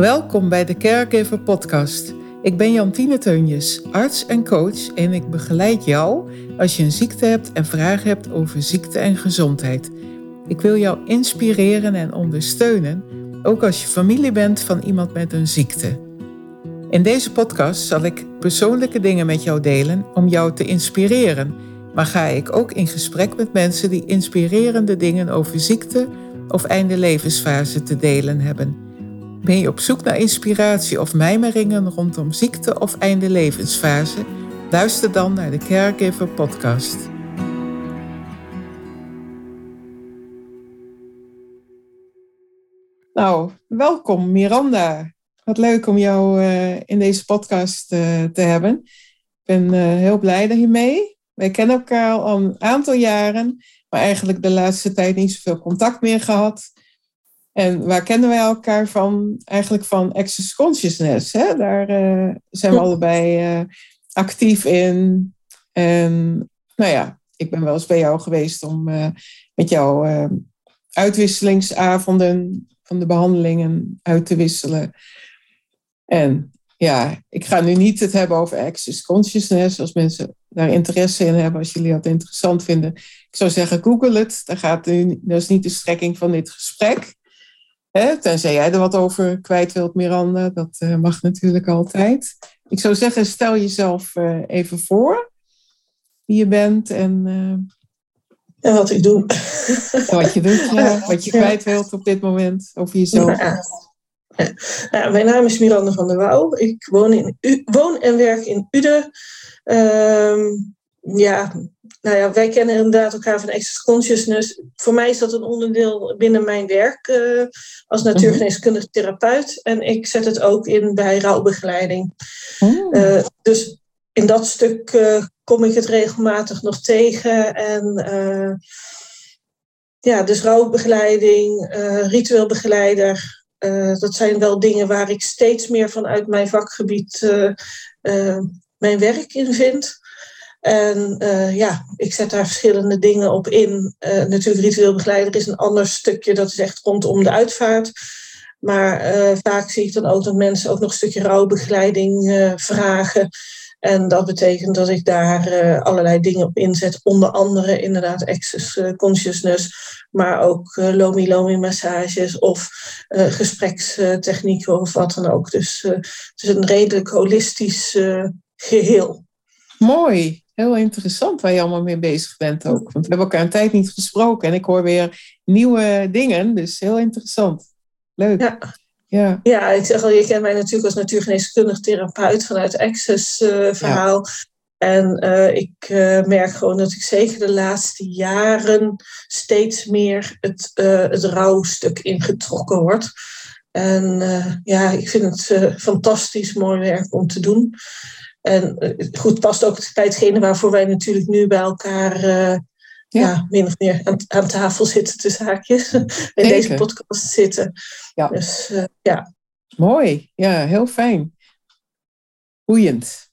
Welkom bij de Caregiver Podcast. Ik ben Jantine Teunjes, arts en coach en ik begeleid jou als je een ziekte hebt en vragen hebt over ziekte en gezondheid. Ik wil jou inspireren en ondersteunen, ook als je familie bent van iemand met een ziekte. In deze podcast zal ik persoonlijke dingen met jou delen om jou te inspireren, maar ga ik ook in gesprek met mensen die inspirerende dingen over ziekte of einde levensfase te delen hebben. Ben je op zoek naar inspiratie of mijmeringen rondom ziekte of einde levensfase? Luister dan naar de Caregiver Podcast. Nou, welkom Miranda. Wat leuk om jou uh, in deze podcast uh, te hebben. Ik ben uh, heel blij hiermee. Wij kennen elkaar al een aantal jaren, maar eigenlijk de laatste tijd niet zoveel contact meer gehad. En waar kennen wij elkaar van? Eigenlijk van Access Consciousness. Hè? Daar uh, zijn we allebei uh, actief in. En nou ja, ik ben wel eens bij jou geweest om uh, met jou uitwisselingsavonden van de behandelingen uit te wisselen. En ja, ik ga nu niet het hebben over Access Consciousness. Als mensen daar interesse in hebben, als jullie dat interessant vinden. Ik zou zeggen, google het. Dat, gaat nu, dat is niet de strekking van dit gesprek. Hè, tenzij jij er wat over kwijt wilt, Miranda. Dat uh, mag natuurlijk altijd. Ik zou zeggen, stel jezelf uh, even voor. Wie je bent en... Uh, en wat ik doe. Wat je doet, ja. Wat je kwijt wilt op dit moment over jezelf. Ja. Nou, mijn naam is Miranda van der Wouw. Ik woon, in, U woon en werk in Uden. Ehm, ja, nou ja, wij kennen inderdaad elkaar van Access Consciousness. Voor mij is dat een onderdeel binnen mijn werk uh, als natuurgeneeskundig therapeut. En ik zet het ook in bij rouwbegeleiding. Uh, dus in dat stuk uh, kom ik het regelmatig nog tegen. En ja, dus rouwbegeleiding, ritueel begeleider. dat zijn wel dingen waar ik steeds meer vanuit mijn vakgebied mijn werk in vind. En uh, ja, ik zet daar verschillende dingen op in. Uh, natuurlijk, ritueel begeleider is een ander stukje, dat is echt rondom de uitvaart. Maar uh, vaak zie ik dan ook dat mensen ook nog een stukje rouwbegeleiding vragen. En dat betekent dat ik daar allerlei dingen op inzet. Onder andere inderdaad access consciousness. Maar ook lomi-lomi massages of gesprekstechnieken of wat dan ook. Dus het is een redelijk holistisch geheel. Mooi heel interessant waar je allemaal mee bezig bent ook. Want we hebben elkaar een tijd niet gesproken en ik hoor weer nieuwe dingen. Dus heel interessant. Leuk. Ja. Ja. ja, ik zeg al, je kent mij natuurlijk als natuurgeneeskundig therapeut vanuit Access uh, verhaal. En uh, ik uh, merk gewoon dat ik zeker de laatste jaren steeds meer het, het rouwstuk ingetrokken word. En ja, ik vind het fantastisch mooi werk om te doen. En eh, goed, past ook bij hetgene waarvoor wij natuurlijk nu bij elkaar uh, ja. ja. min of meer aan, aan, tafel zitten, de zaakjes. In deze podcast zitten. Ja. Dus uh, ja. Mooi, ja, heel fijn. Boeiend.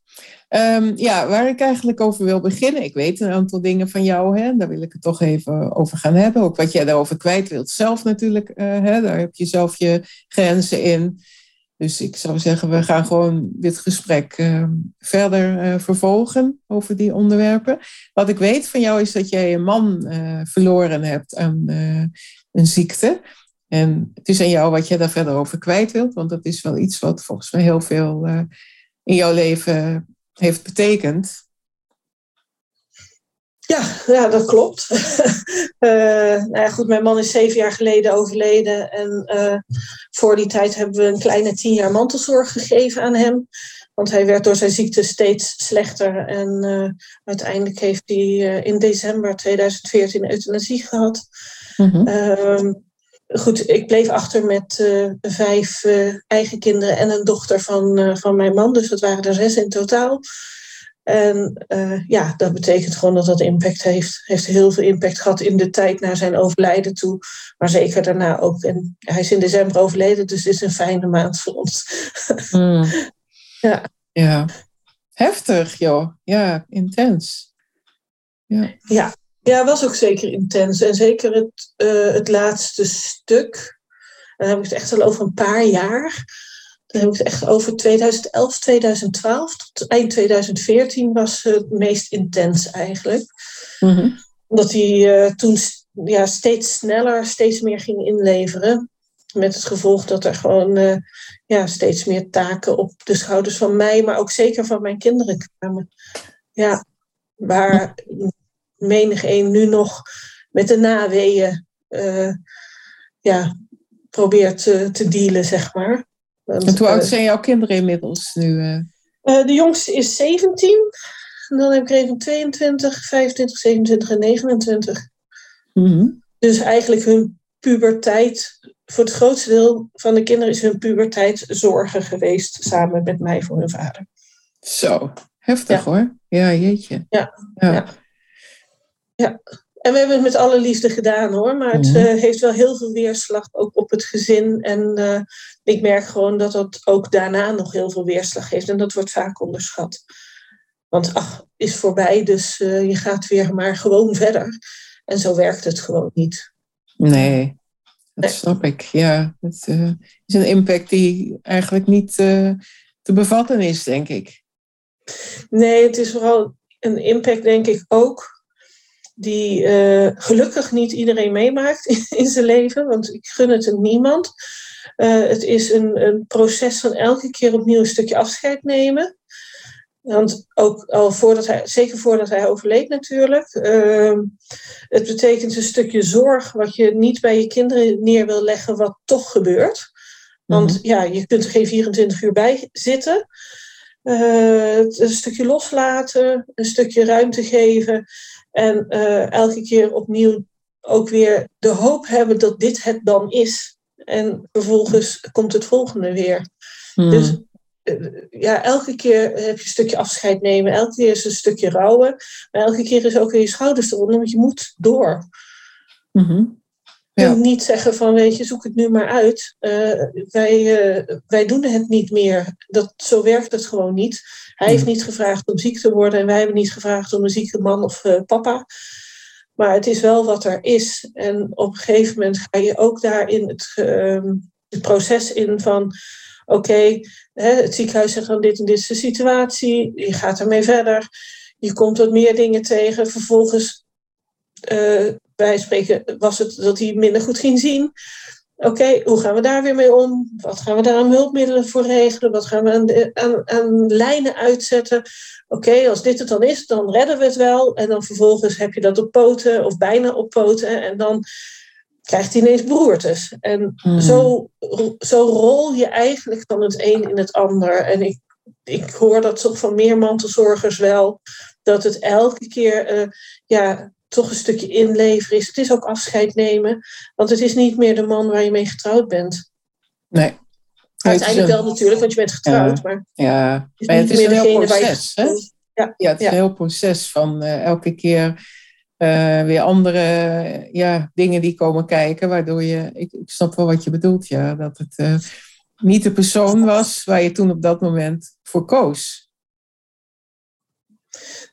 Um, ja, waar ik eigenlijk over wil beginnen. Ik weet een aantal dingen van jou, hè, daar wil ik het toch even over gaan hebben. Ook wat jij daarover kwijt wilt zelf natuurlijk. Uh, hè, daar heb je zelf je grenzen in. Dus ik zou zeggen, we gaan gewoon dit gesprek uh, verder uh, vervolgen over die onderwerpen. Wat ik weet van jou is dat jij een man uh, verloren hebt aan een ziekte. En het is aan jou wat je daar verder over kwijt wilt, want dat is wel iets wat volgens mij heel veel in jouw leven heeft betekend. Ja, ja, dat klopt. uh, nou ja, goed, mijn man is zeven jaar geleden overleden. En uh, voor die tijd hebben we een kleine tien jaar mantelzorg gegeven aan hem. Want hij werd door zijn ziekte steeds slechter. En uh, uiteindelijk heeft hij in december 2014 euthanasie gehad. Mm -hmm. goed, ik bleef achter met vijf eigen kinderen en een dochter van, van mijn man. Dus dat waren er zes in totaal. En uh, ja, dat betekent gewoon dat dat impact heeft. Heeft heel veel impact gehad in de tijd naar zijn overlijden toe. Maar zeker daarna ook. En hij is in december overleden, dus het is een fijne maand voor ons. Mm. ja. ja. Heftig, joh. Ja, intens. Ja. ja. Ja, was ook zeker intens. En zeker het, uh, het laatste stuk. Dan heb ik het echt al over een paar jaar. Dan heb ik het echt over 2011, 2012 tot eind 2014 was het meest intens eigenlijk. Mhm. Omdat hij eh, toen ja, steeds sneller, steeds meer ging inleveren. Met het gevolg dat er gewoon eh, ja, steeds meer taken op de schouders van mij, maar ook zeker van mijn kinderen kwamen. Ja, waar menig een nu nog met de naweeën eh, ja, probeert te, te dealen, zeg maar. Want, En hoe oud zijn jouw kinderen inmiddels nu? eh? eh, de jongste is 17. En dan heb ik even 22, 25, 27 en 29. Mhm. Dus eigenlijk hun puberteit, voor het grootste deel van de kinderen is hun puberteit zorgen geweest, samen met mij voor hun vader. Zo, heftig Ja. hoor. Ja, jeetje. Ja, ja. ja. En we hebben het met alle liefde gedaan hoor, maar het Mhm. eh, heeft wel heel veel weerslag ook op het gezin. En eh, ik merk gewoon dat dat ook daarna nog heel veel weerslag heeft. En dat wordt vaak onderschat. Want ach, is voorbij, dus eh, je gaat weer maar gewoon verder. En zo werkt het gewoon niet. Nee, dat Nee. snap ik. Ja, het is een impact die eigenlijk niet te bevatten is, denk ik. Nee, het is vooral een impact, denk ik ook, die eh, gelukkig niet iedereen meemaakt in, in zijn leven, want ik gun het aan niemand. Eh, het is een, een proces van elke keer opnieuw een stukje afscheid nemen. Want ook al voordat hij, zeker voordat hij overleed natuurlijk. ehm, het betekent een stukje zorg wat je niet bij je kinderen neer wil leggen, wat toch gebeurt. Want Mhm. ja, je kunt er geen 24 uur bij zitten. Eh, een stukje loslaten, een stukje ruimte geven. En eh, elke keer opnieuw ook weer de hoop hebben dat dit het dan is. En vervolgens komt het volgende weer. Mhm. Dus eh, ja, elke keer heb je een stukje afscheid nemen. Elke keer is een stukje rouwen. Maar elke keer is ook weer je schouders eronder, want je moet door. Mhm. Ja. kunt niet zeggen van, weet je, zoek het nu maar uit. Eh, wij, eh, wij doen het niet meer. Dat, zo werkt het gewoon niet. Hij heeft niet gevraagd om ziek te worden en wij hebben niet gevraagd om een zieke man of eh, papa. Maar het is wel wat er is. En op een gegeven moment ga je ook daarin het, ehm, het proces in van, oké, het ziekenhuis zegt dan dit en dit is de situatie. Je gaat ermee verder. Je komt wat meer dingen tegen. Vervolgens wij spreken, was het dat hij minder goed ging zien. Oké, hoe gaan we daar weer mee om? Wat gaan we daar aan hulpmiddelen voor regelen? Wat gaan we aan, de- aan, aan lijnen uitzetten? Oké, als dit het dan is, dan redden we het wel. En dan vervolgens heb je dat op poten of bijna op poten. En dan krijgt hij ineens beroertes. En Mhm. zo, zo rol je eigenlijk van het een in het ander. En ik, ik hoor dat toch van meer mantelzorgers wel. Dat het elke keer eh, ja, toch een stukje inleveren is. Het is ook afscheid nemen. Want het is niet meer de man waar je mee getrouwd bent. Nee. Uiteindelijk wel natuurlijk, want je bent getrouwd. Maar een- Ja, het is maar het is een heel je proces. Hè? Ja, Ja, het is Ja. een heel proces van eh, elke keer eh, weer andere ja, dingen die komen kijken, waardoor je, ik, ik snap wel wat je bedoelt, ja, dat het eh, niet de persoon was waar je toen op dat moment voor koos.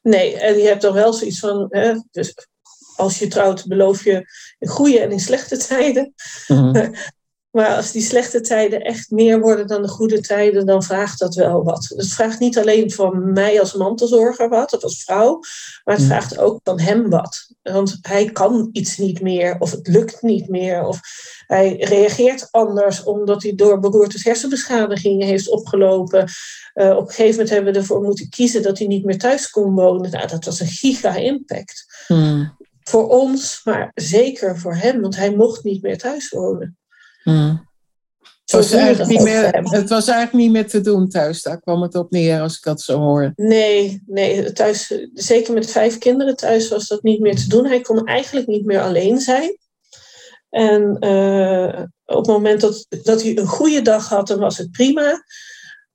Nee, en je hebt dan wel zoiets van, hè, dus als je trouwt beloof je in goede en in slechte tijden. Maar als die slechte tijden echt meer worden dan de goede tijden, dan vraagt dat wel wat. Het vraagt niet alleen van mij als mantelzorger wat, of als vrouw, maar het Mm. vraagt ook van hem wat. Want hij kan iets niet meer, of het lukt niet meer, of hij reageert anders omdat hij door beroertes hersenbeschadigingen heeft opgelopen. Eh, op een gegeven moment hebben we ervoor moeten kiezen dat hij niet meer thuis kon wonen. Nou, dat was een giga-impact. Hmm. Voor ons, maar zeker voor hem, want hij mocht niet meer thuis wonen. Hmm. Het, Zo was eigenlijk niet meer, het was eigenlijk niet meer te doen thuis, daar kwam het op neer als ik dat zo hoor. Nee, nee, thuis, zeker met vijf kinderen thuis was dat niet meer te doen. Hij kon eigenlijk niet meer alleen zijn. En eh, op het moment dat, dat hij een goede dag had, dan was het prima.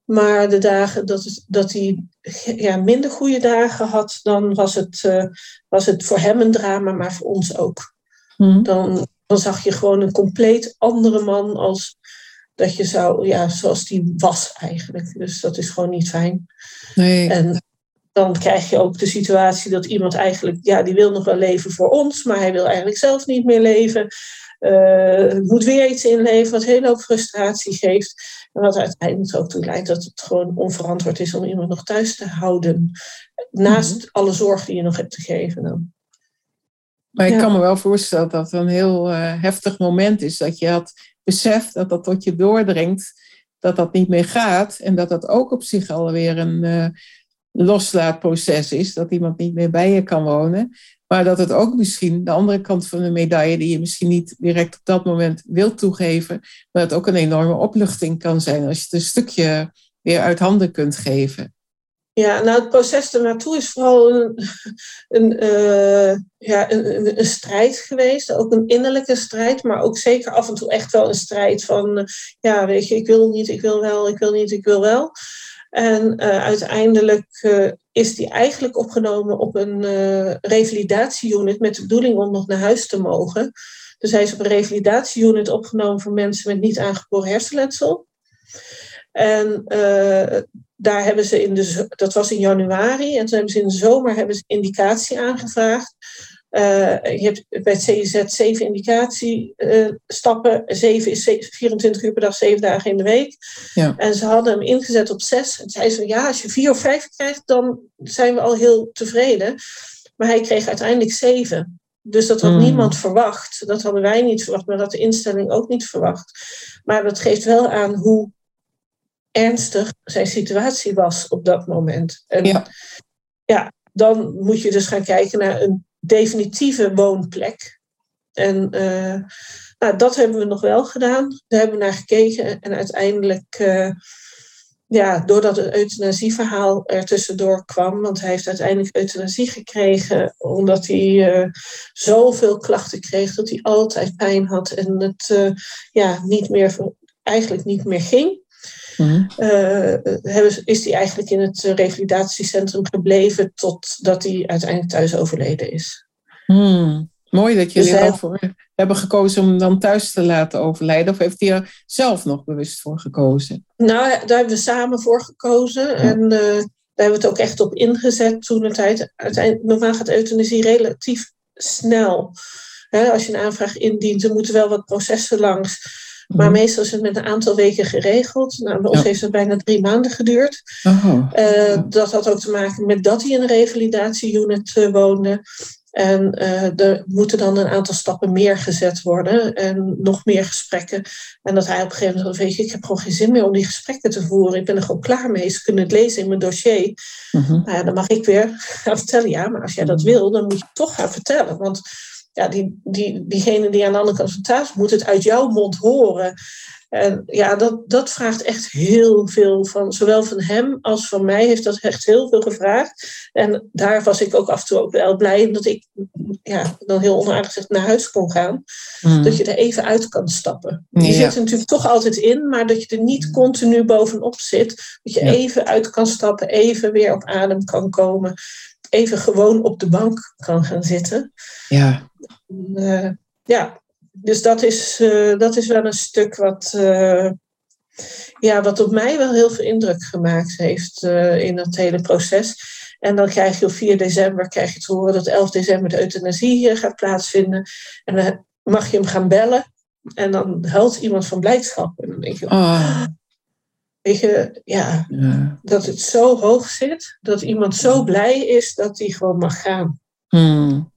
Maar de dagen dat, het, dat hij ja, minder goede dagen had, dan was het, eh, was het voor hem een drama, maar voor ons ook. Hmm. Dan, dan zag je gewoon een compleet andere man als dat je zou, ja, zoals die was eigenlijk. Dus dat is gewoon niet fijn. Nee. En dan krijg je ook de situatie dat iemand eigenlijk, ja, die wil nog wel leven voor ons, maar hij wil eigenlijk zelf niet meer leven. uh, moet weer iets inleveren, wat een hele hoop frustratie geeft. En wat uiteindelijk ook toe leidt dat het gewoon onverantwoord is om iemand nog thuis te houden. Naast mhm. alle zorg die je nog hebt te geven dan. Maar ik kan me wel voorstellen dat het een heel uh, heftig moment is. Dat je had beseft dat dat tot je doordringt. Dat dat niet meer gaat. En dat dat ook op zich alweer een uh, loslaatproces is. Dat iemand niet meer bij je kan wonen. Maar dat het ook misschien de andere kant van de medaille, die je misschien niet direct op dat moment wilt toegeven, maar dat het ook een enorme opluchting kan zijn als je het een stukje weer uit handen kunt geven. Ja, nou het proces ernaartoe is vooral een, een, uh, ja, een, een, strijd geweest. Ook een innerlijke strijd, maar ook zeker af en toe echt wel een strijd van, ja weet je, ik wil niet, ik wil wel, ik wil niet, ik wil wel. En uh, uiteindelijk is die eigenlijk opgenomen op een revalidatieunit met de bedoeling om nog naar huis te mogen. Dus hij is op een revalidatieunit opgenomen voor mensen met niet aangeboren hersenletsel. En daar hebben ze in de, dat was in januari, en toen hebben ze in de zomer hebben ze indicatie aangevraagd. Uh, je hebt bij het CZ zeven indicatiestappen. Uh, zeven is 24 uur per dag, zeven dagen in de week. Ja. En ze hadden hem ingezet op zes. En zei ze, ja, als je vier of vijf krijgt, dan zijn we al heel tevreden. Maar hij kreeg uiteindelijk zeven. Dus dat had hmm. niemand verwacht. Dat hadden wij niet verwacht, maar dat de instelling ook niet verwacht. Maar dat geeft wel aan hoe ernstig zijn situatie was op dat moment. En ja. ja, dan moet je dus gaan kijken naar een definitieve woonplek. En uh, nou, dat hebben we nog wel gedaan. Daar hebben we naar gekeken. En uiteindelijk, uh, ja, doordat het euthanasieverhaal er tussendoor kwam, want hij heeft uiteindelijk euthanasie gekregen, omdat hij uh, zoveel klachten kreeg dat hij altijd pijn had en het ja, niet meer, eigenlijk niet meer ging. Mm is hij eigenlijk in het revalidatiecentrum gebleven totdat hij uiteindelijk thuis overleden is. Hmm. Mooi dat jullie dus ervoor hebben gekozen om dan thuis te laten overlijden. Of heeft hij er zelf nog bewust voor gekozen? Nou, daar hebben we samen voor gekozen. En uh, daar hebben we het ook echt op ingezet toen het tijd. Uiteindelijk, normaal gaat euthanasie relatief snel. als je een aanvraag indient, er moeten wel wat processen langs. Maar mhm. meestal is het met een aantal weken geregeld. Nou, bij ons heeft het bijna drie maanden geduurd. Uh, dat had ook te maken met dat hij in een revalidatieunit uh, woonde. En uh, er moeten dan een aantal stappen meer gezet worden en nog meer gesprekken. En dat hij op een gegeven moment weet je, ik heb gewoon geen zin meer om die gesprekken te voeren. Ik ben er gewoon klaar mee. Ze kunnen het lezen in mijn dossier. Mhm. Nou dan mag ik weer gaan vertellen. Ja, maar als jij dat wil, dan moet je toch gaan vertellen. Want ja, die, die, diegene die aan de andere kant van tafel moet het uit jouw mond horen. En ja, dat, dat vraagt echt heel veel van, zowel van hem als van mij heeft dat echt heel veel gevraagd. En daar was ik ook af en toe ook wel blij dat ik, ja, dan heel onaardig gezegd, naar huis kon gaan. Hmm. Dat je er even uit kan stappen. Je zit er natuurlijk toch altijd in, maar dat je er niet continu bovenop zit. Dat je even uit kan stappen, even weer op adem kan komen. Even gewoon op de bank kan gaan zitten. Ja. Uh, ja, dus dat is, uh, dat is wel een stuk wat, uh, ja, wat op mij wel heel veel indruk gemaakt heeft in dat hele proces. En dan krijg je op 4 december krijg je te horen dat 11 december de euthanasie gaat plaatsvinden. En dan mag je hem gaan bellen. En dan huilt iemand van blijdschap. En dan denk je, oh. weet je, ja, ja, dat het zo hoog zit. Dat iemand zo blij is dat hij gewoon mag gaan. Hmm.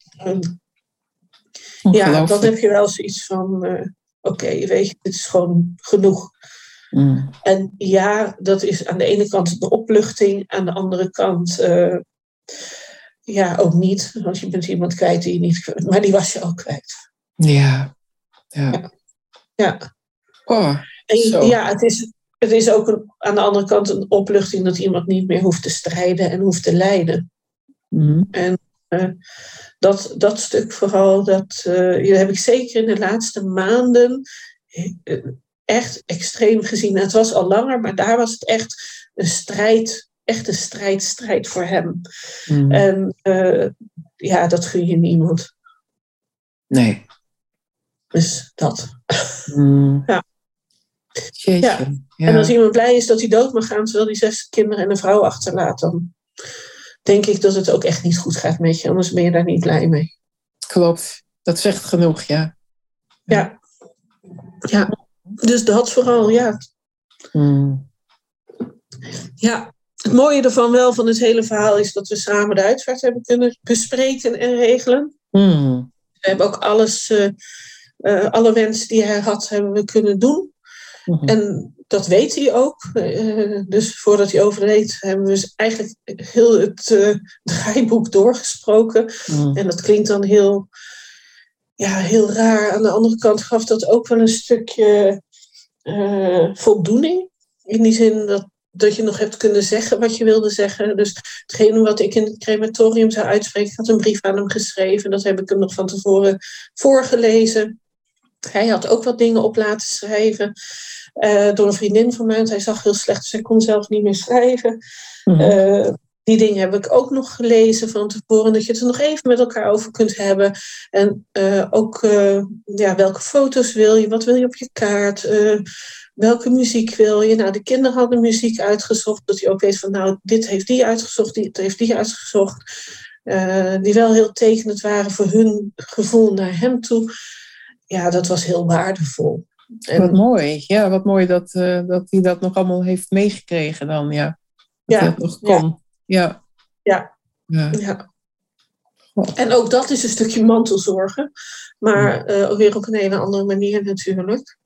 Ja, dan heb je wel zoiets van, uh, oké, weet je, dit is gewoon genoeg. Mm. En ja, dat is aan de ene kant een opluchting, aan de andere kant uh, ja, ook niet. Want je bent iemand kwijt die je niet maar die was je al kwijt. Ja. Ja. Ja. Oh, en ja, het is, het is ook een, aan de andere kant een opluchting dat iemand niet meer hoeft te strijden en hoeft te lijden. Mm. En uh, dat, dat stuk vooral, dat, uh, heb ik zeker in de laatste maanden eh, echt extreem gezien. Het was al langer, maar daar was het echt een strijd, echt een strijd, strijd voor hem. Mm. En uh, ja, dat gun je niemand. Nee. Dus dat. Mm. ja. ja. ja. En als iemand blij is dat hij dood mag gaan, terwijl hij zes kinderen en een vrouw achterlaat, dan denk ik dat het ook echt niet goed gaat met je. Anders ben je daar niet blij mee. Klopt, dat zegt genoeg, ja. ja. ja. Dus dat vooral, ja. Hmm. Ja, het mooie ervan wel van het hele verhaal is dat we samen de uitvaart hebben kunnen bespreken en regelen. Hmm. We hebben ook alles, eh, eh, alle wensen die hij had, hebben we kunnen doen. Mhm. En dat weet hij ook. Eh, dus voordat hij overleed, hebben we dus eigenlijk heel het eh, draaiboek doorgesproken. Hmm. En dat klinkt dan heel, ja, heel raar. Aan de andere kant gaf dat ook wel een stukje eh, voldoening. In die zin dat, dat je nog hebt kunnen zeggen wat je wilde zeggen. Dus hetgene wat ik in het crematorium zou uitspreken, ik had een brief aan hem geschreven. Dat heb ik hem nog van tevoren voorgelezen. Hij had ook wat dingen op laten schrijven eh, door een vriendin van mij. Want hij zag heel slecht, dus hij kon zelf niet meer schrijven. Mhm. Eh, die dingen heb ik ook nog gelezen van tevoren, dat je het er nog even met elkaar over kunt hebben. En eh, ook ja, welke foto's wil je, wat wil je op je kaart, welke muziek wil je. Nou, de kinderen hadden muziek uitgezocht, dat je ook weet van nou, dit heeft die uitgezocht, dit heeft die uitgezocht. Die wel heel tekenend waren voor hun gevoel naar hem toe. Ja, dat was heel waardevol. En- Wat mooi. Ja, wat mooi dat, eh, dat hij dat nog allemaal heeft meegekregen dan, ja. Dat Ja, nog kon. Ja. Ja. Ja. En ook dat is een stukje mantelzorgen, maar eh, weer op een hele andere manier natuurlijk.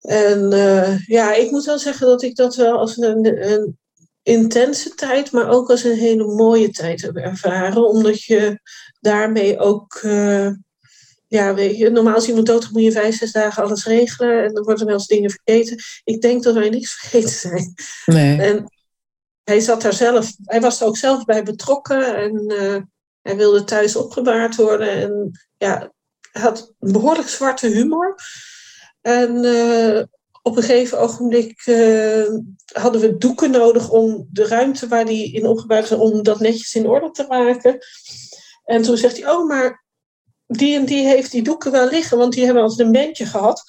En eh, ja, ik moet wel zeggen dat ik dat wel als een, een intense tijd, maar ook als een hele mooie tijd heb ervaren, omdat je daarmee ook, ja, weet je, normaal als iemand doodgaat moet je vijf, zes dagen alles regelen en dan worden wel eens dingen vergeten. Ik denk dat wij niks vergeten zijn. Nee. En hij zat daar zelf, hij was er ook zelf bij betrokken en eh, hij wilde thuis opgebaard worden. En ja, hij had een behoorlijk zwarte humor. En eh, op een gegeven ogenblik eh, hadden we doeken nodig om de ruimte waar hij in opgebaard was, om dat netjes in orde te maken. En toen zegt hij, oh, maar die en die heeft die doeken wel liggen, want die hebben altijd een bandje gehad.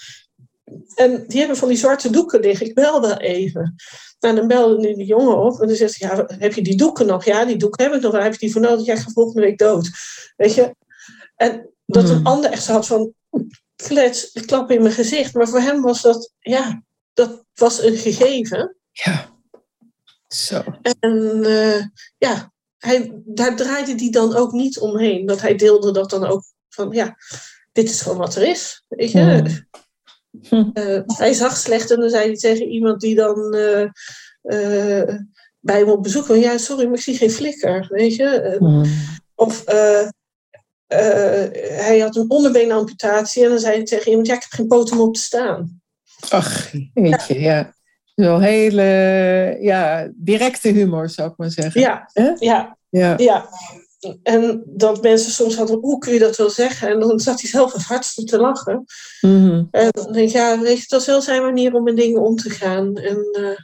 En die hebben van die zwarte doeken liggen. Ik bel wel even. Nou, dan belde die jongen op en dan zegt hij, ja, heb je die doeken nog? Ja, die doeken heb ik nog. Waar heb je die voor nodig? Ja, ik ga volgende week dood. Weet je? En dat een Hmm. ander echt had van, klets, klap in mijn gezicht. Maar voor hem was dat, ja, dat was een gegeven. Ja. Zo. En eh, ja, hij, daar draaide hij dan ook niet omheen. Dat hij deelde dat dan ook van, ja, dit is gewoon wat er is. Weet je? Hmm. Hm. Eh, hij zag slecht en dan zei hij tegen iemand die dan eh, eh, bij hem op bezoek was: Ja, sorry, maar ik zie geen flikker. Weet je? Hmm. Of hij had een onderbeenamputatie en dan zei hij tegen iemand: Ja, ik heb geen poot om op te staan. Ach, weet je, ja. Wel hele ja, directe humor, zou ik maar zeggen. Ja, Ja. ja. En dat mensen soms hadden: Hoe kun je dat wel zeggen? En dan zat hij zelf het hardste te lachen. Mhm. En dan denk ik: Ja, weet je, dat is wel zijn manier om met dingen om te gaan. En. eh,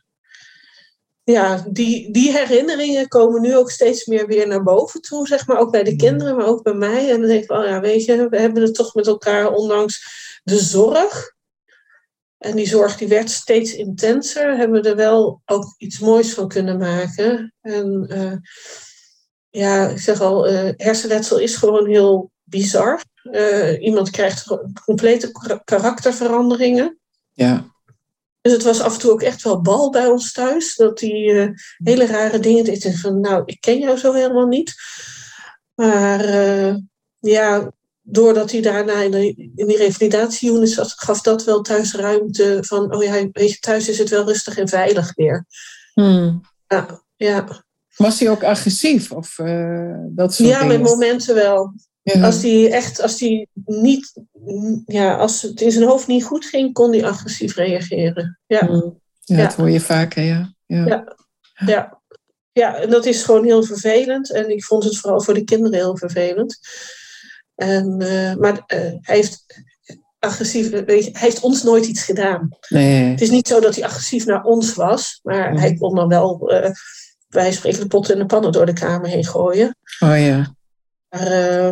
ja, die, die herinneringen komen nu ook steeds meer weer naar boven toe, zeg maar. Ook bij de kinderen, maar ook bij mij. En dan denk ik, wel, ja, weet je, we hebben het toch met elkaar, ondanks de zorg. En die zorg die werd steeds intenser, hebben we er wel ook iets moois van kunnen maken. En eh, ja, ik zeg al, eh, hersenletsel is gewoon heel bizar. Eh, iemand krijgt complete kar- karakterveranderingen. Ja. Dus het was af en toe ook echt wel bal bij ons thuis. Dat hij eh, hele rare dingen deed. En van, nou, ik ken jou zo helemaal niet. Maar eh, ja, doordat hij daarna in, de, in die revalidatieunit zat, gaf dat wel thuis ruimte van, oh ja, weet je, thuis is het wel rustig en veilig weer. Hmm. Ja, ja. Was hij ook agressief? Of eh, dat soort ja met momenten wel. Ja. Als hij echt, als hij niet, ja, als het in zijn hoofd niet goed ging, kon hij agressief reageren. Ja. Hmm. ja, Ja. dat hoor je vaker, ja. ja. Ja. Ja. ja, en dat is gewoon heel vervelend. En ik vond het vooral voor de kinderen heel vervelend. En, eh, maar eh, hij heeft agressief, weet je, hij heeft ons nooit iets gedaan. Nee. Het is niet zo dat hij agressief naar ons was, maar Mhm. hij kon dan wel, eh, wij spreken de potten en de pannen door de kamer heen gooien. Oh ja. Maar eh,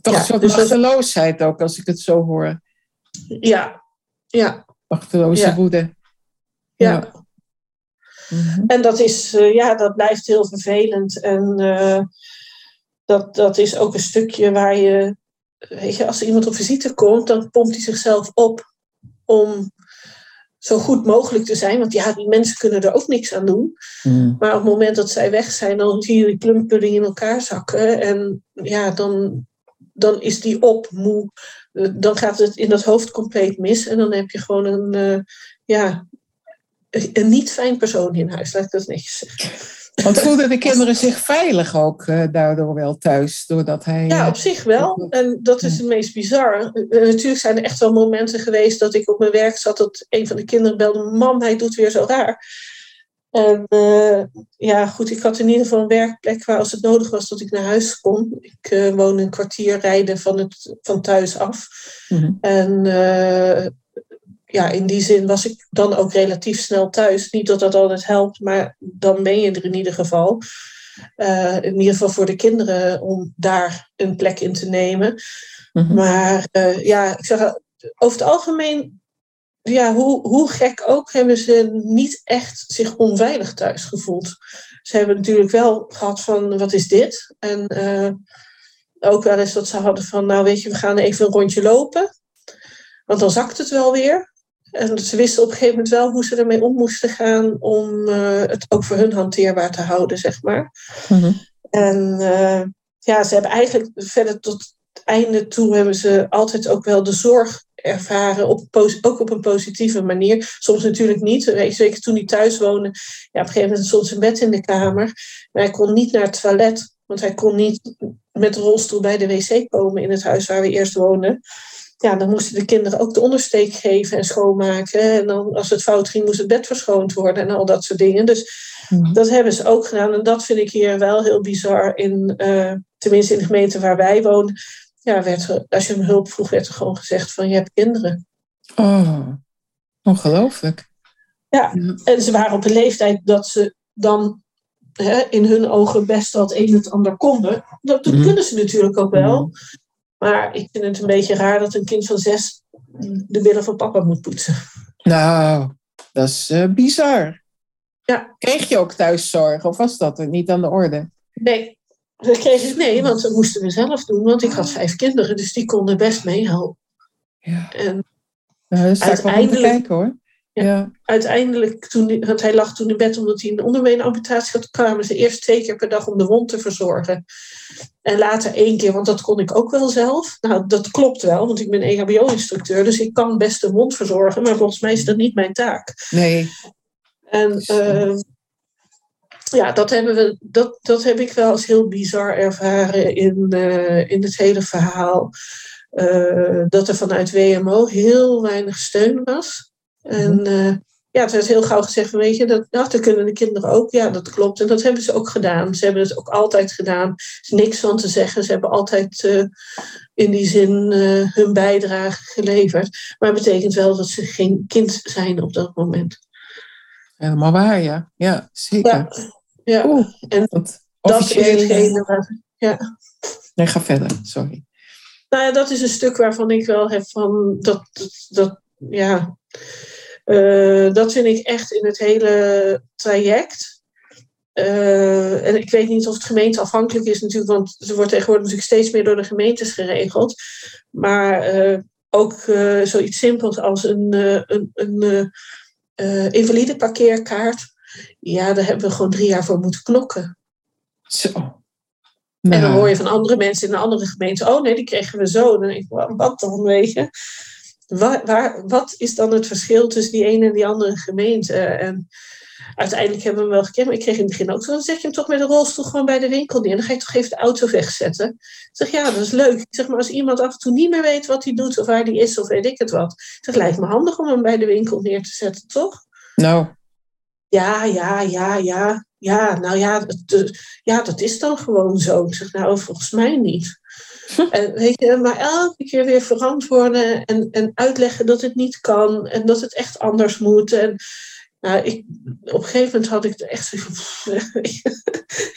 Toch Ja, dus machteloosheid ook, als ik het zo hoor. ja, ja, Machteloze Ja. woede. ja. Mhm. En dat, is, eh, ja, dat blijft heel vervelend. En eh, dat, dat is ook een stukje waar je weet je, als er iemand op visite komt, dan pompt hij zichzelf op om zo goed mogelijk te zijn. Want ja, die mensen kunnen er ook niks aan doen. Mm. Maar op het moment dat zij weg zijn, dan zie je die plumpulling in elkaar zakken. En ja, dan, dan is die op, moe. Eh, Dan gaat het in dat hoofd compleet mis. En dan heb je gewoon een, eh, ja, een niet fijn persoon in huis, laat ik dat netjes zeggen. Want voelden de kinderen zich veilig ook eh, daardoor wel thuis? Doordat hij. Ja, eh, op zich wel. En dat is het meest bizar. Eh, natuurlijk zijn er echt wel momenten geweest dat ik op mijn werk zat. Dat een van de kinderen belde: Mam, hij doet weer zo raar. En eh, ja, goed, ik had in ieder geval een werkplek waar als het nodig was dat ik naar huis kon. Ik eh, woon een kwartier rijden van, het, van thuis af. mhm. En eh, ja, in die zin was ik dan ook relatief snel thuis. Niet dat dat altijd helpt, maar dan ben je er in ieder geval. Eh, in ieder geval voor de kinderen om daar een plek in te nemen. Mhm. Maar eh, ja, ik zeg, over het algemeen, ja, hoe, hoe gek ook, hebben ze niet echt zich onveilig thuis gevoeld. Ze hebben natuurlijk wel gehad van, wat is dit? En eh, ook wel eens dat ze hadden van, nou weet je, we gaan even een rondje lopen. Want dan zakt het wel weer. En ze wisten op een gegeven moment wel hoe ze ermee om moesten gaan om eh, het ook voor hun hanteerbaar te houden, zeg maar. Mhm. En eh, ja, ze hebben eigenlijk verder tot het einde toe hebben ze altijd ook wel de zorg ervaren, op, ook op een positieve manier. Soms natuurlijk niet. Zeker toen hij thuis woonde. Ja, op een gegeven moment stond zijn bed in de kamer. Maar hij kon niet naar het toilet. Want hij kon niet met de rolstoel bij de wc komen in het huis waar we eerst woonden. Ja, dan moesten de kinderen ook de ondersteek geven en schoonmaken. En dan, als het fout ging, moest het bed verschoond worden en al dat soort dingen. Dus Mhm. dat hebben ze ook gedaan. En dat vind ik hier wel heel bizar. In, eh, tenminste, in de gemeente waar wij wonen. Ja, werd er, als je om hulp vroeg, werd er gewoon gezegd van je hebt kinderen. Oh, ongelooflijk. Ja, en ze waren op een leeftijd dat ze dan hè, in hun ogen best wel het een en het ander konden. Dat, dat Mhm. kunnen ze natuurlijk ook wel. Maar ik vind het een beetje raar dat een kind van zes de billen van papa moet poetsen. Nou, dat is eh, bizar. Ja. Kreeg je ook thuiszorg of was dat er niet aan de orde? Nee, dat kreeg ik nee, want dat moesten we zelf doen. Want ik had vijf kinderen, dus die konden best meehelpen. Ja, En nou, dat sta ik wel om te Uiteindelijk- kijken hoor. Ja. Uiteindelijk, toen, want hij lag toen in bed omdat hij een onderbeenamputatie had, kwamen ze eerst twee keer per dag om de wond te verzorgen. En later één keer, want dat kon ik ook wel zelf. Nou, dat klopt wel, want ik ben EHBO-instructeur, dus ik kan best de wond verzorgen, maar volgens mij is dat niet mijn taak. Nee. En eh, ja, dat, hebben we, dat, dat heb ik wel als heel bizar ervaren in, eh, in het hele verhaal. Eh, dat er vanuit WMO heel weinig steun was. En eh, ja, het werd heel gauw gezegd van, weet je, dat, nou, dat kunnen de kinderen ook. Ja, dat klopt. En dat hebben ze ook gedaan. Ze hebben het ook altijd gedaan. Er is niks van te zeggen. Ze hebben altijd eh, in die zin eh, hun bijdrage geleverd. Maar het betekent wel dat ze geen kind zijn op dat moment. Helemaal waar, ja. Ja, zeker. Ja, ja. Oeh, En want dat is hetgene waar- ja. Nee, ga verder, sorry. Nou ja, dat is een stuk waarvan ik wel heb van dat, dat, dat ja, eh, dat vind ik echt in het hele traject. Eh, en ik weet niet of het gemeenteafhankelijk is natuurlijk, want er wordt tegenwoordig natuurlijk steeds meer door de gemeentes geregeld. Maar eh, ook zoiets simpels als een, een, een invalide parkeerkaart. Ja, daar hebben we gewoon drie jaar voor moeten knokken. Zo. En dan Nou, hoor je van andere mensen in een andere gemeente, oh nee, die kregen we zo. Dan denk ik, wa- wat dan, weet je? Waar, waar, wat is dan het verschil tussen die ene en die andere gemeente? En uiteindelijk hebben we hem wel gekend, maar ik kreeg in het begin ook zo, dan zet je hem toch met een rolstoel gewoon bij de winkel neer. Dan ga je toch even de auto wegzetten. Ik zeg, ja, dat is leuk. Ik zeg, maar als iemand af en toe niet meer weet wat hij doet of waar hij is of weet ik het wat. Ik zeg, lijkt me handig om hem bij de winkel neer te zetten, toch? nou, Ja, ja, ja, ja. Ja, nou ja, eh, ja, dat is dan gewoon zo. Ik zeg, nou, volgens mij niet. En, weet je, maar elke keer weer verantwoorden en, en uitleggen dat het niet kan en dat het echt anders moet. En nou, ik, op een gegeven moment had ik er echt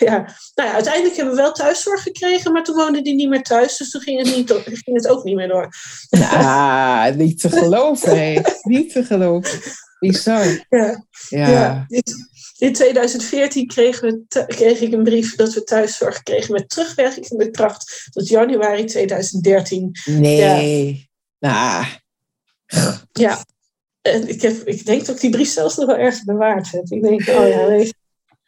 ja. Nou ja, uiteindelijk hebben we wel thuiszorg gekregen, maar toen woonde die niet meer thuis, dus toen ging het, niet, ging het ook niet meer door. nou, niet te geloven, hé. Niet te geloven. Bizar. Ja, Ja. ja. In 2014 kregen we kreeg ik een brief dat we thuiszorg kregen met terugwerkende kracht tot januari 2013. Nee. Ja. Nou. Ja. En ik, heb, ik denk dat ik die brief zelfs nog wel ergens bewaard heb. Ik denk, oh ja, weet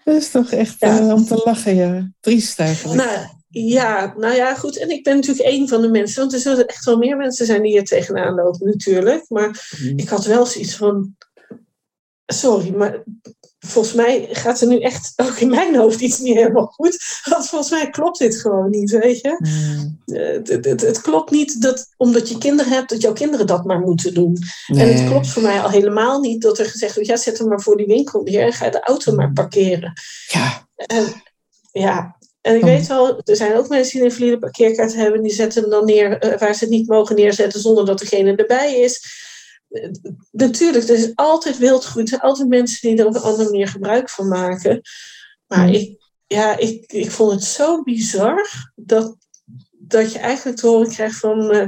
Dat is toch echt uh, om te lachen, ja. Triest eigenlijk. Nou, ja, nou ja, goed. En ik ben natuurlijk één van de mensen. Want er zullen echt wel meer mensen zijn die hier tegenaan lopen, natuurlijk. Maar mm. ik had wel zoiets van. Sorry, maar volgens mij gaat er nu echt ook in mijn hoofd iets niet helemaal goed. Want volgens mij klopt dit gewoon niet, weet je. Mm. Het, het, het, klopt niet dat omdat je kinderen hebt, dat jouw kinderen dat maar moeten doen. En het klopt voor mij al helemaal niet dat er gezegd wordt, ja, zet hem maar voor die winkel neer en ga de auto maar parkeren. Ja. En, ja, en ik oh. weet wel, er zijn ook mensen die een valide parkeerkaart hebben, die zetten hem dan neer eh, waar ze het niet mogen neerzetten zonder dat degene erbij is. Eh, natuurlijk, er is altijd wildgroei, er zijn altijd mensen die er op een andere manier gebruik van maken. Maar mm. ik, ja, ik, ik vond het zo bizar dat, dat je eigenlijk te horen krijgt van, uh,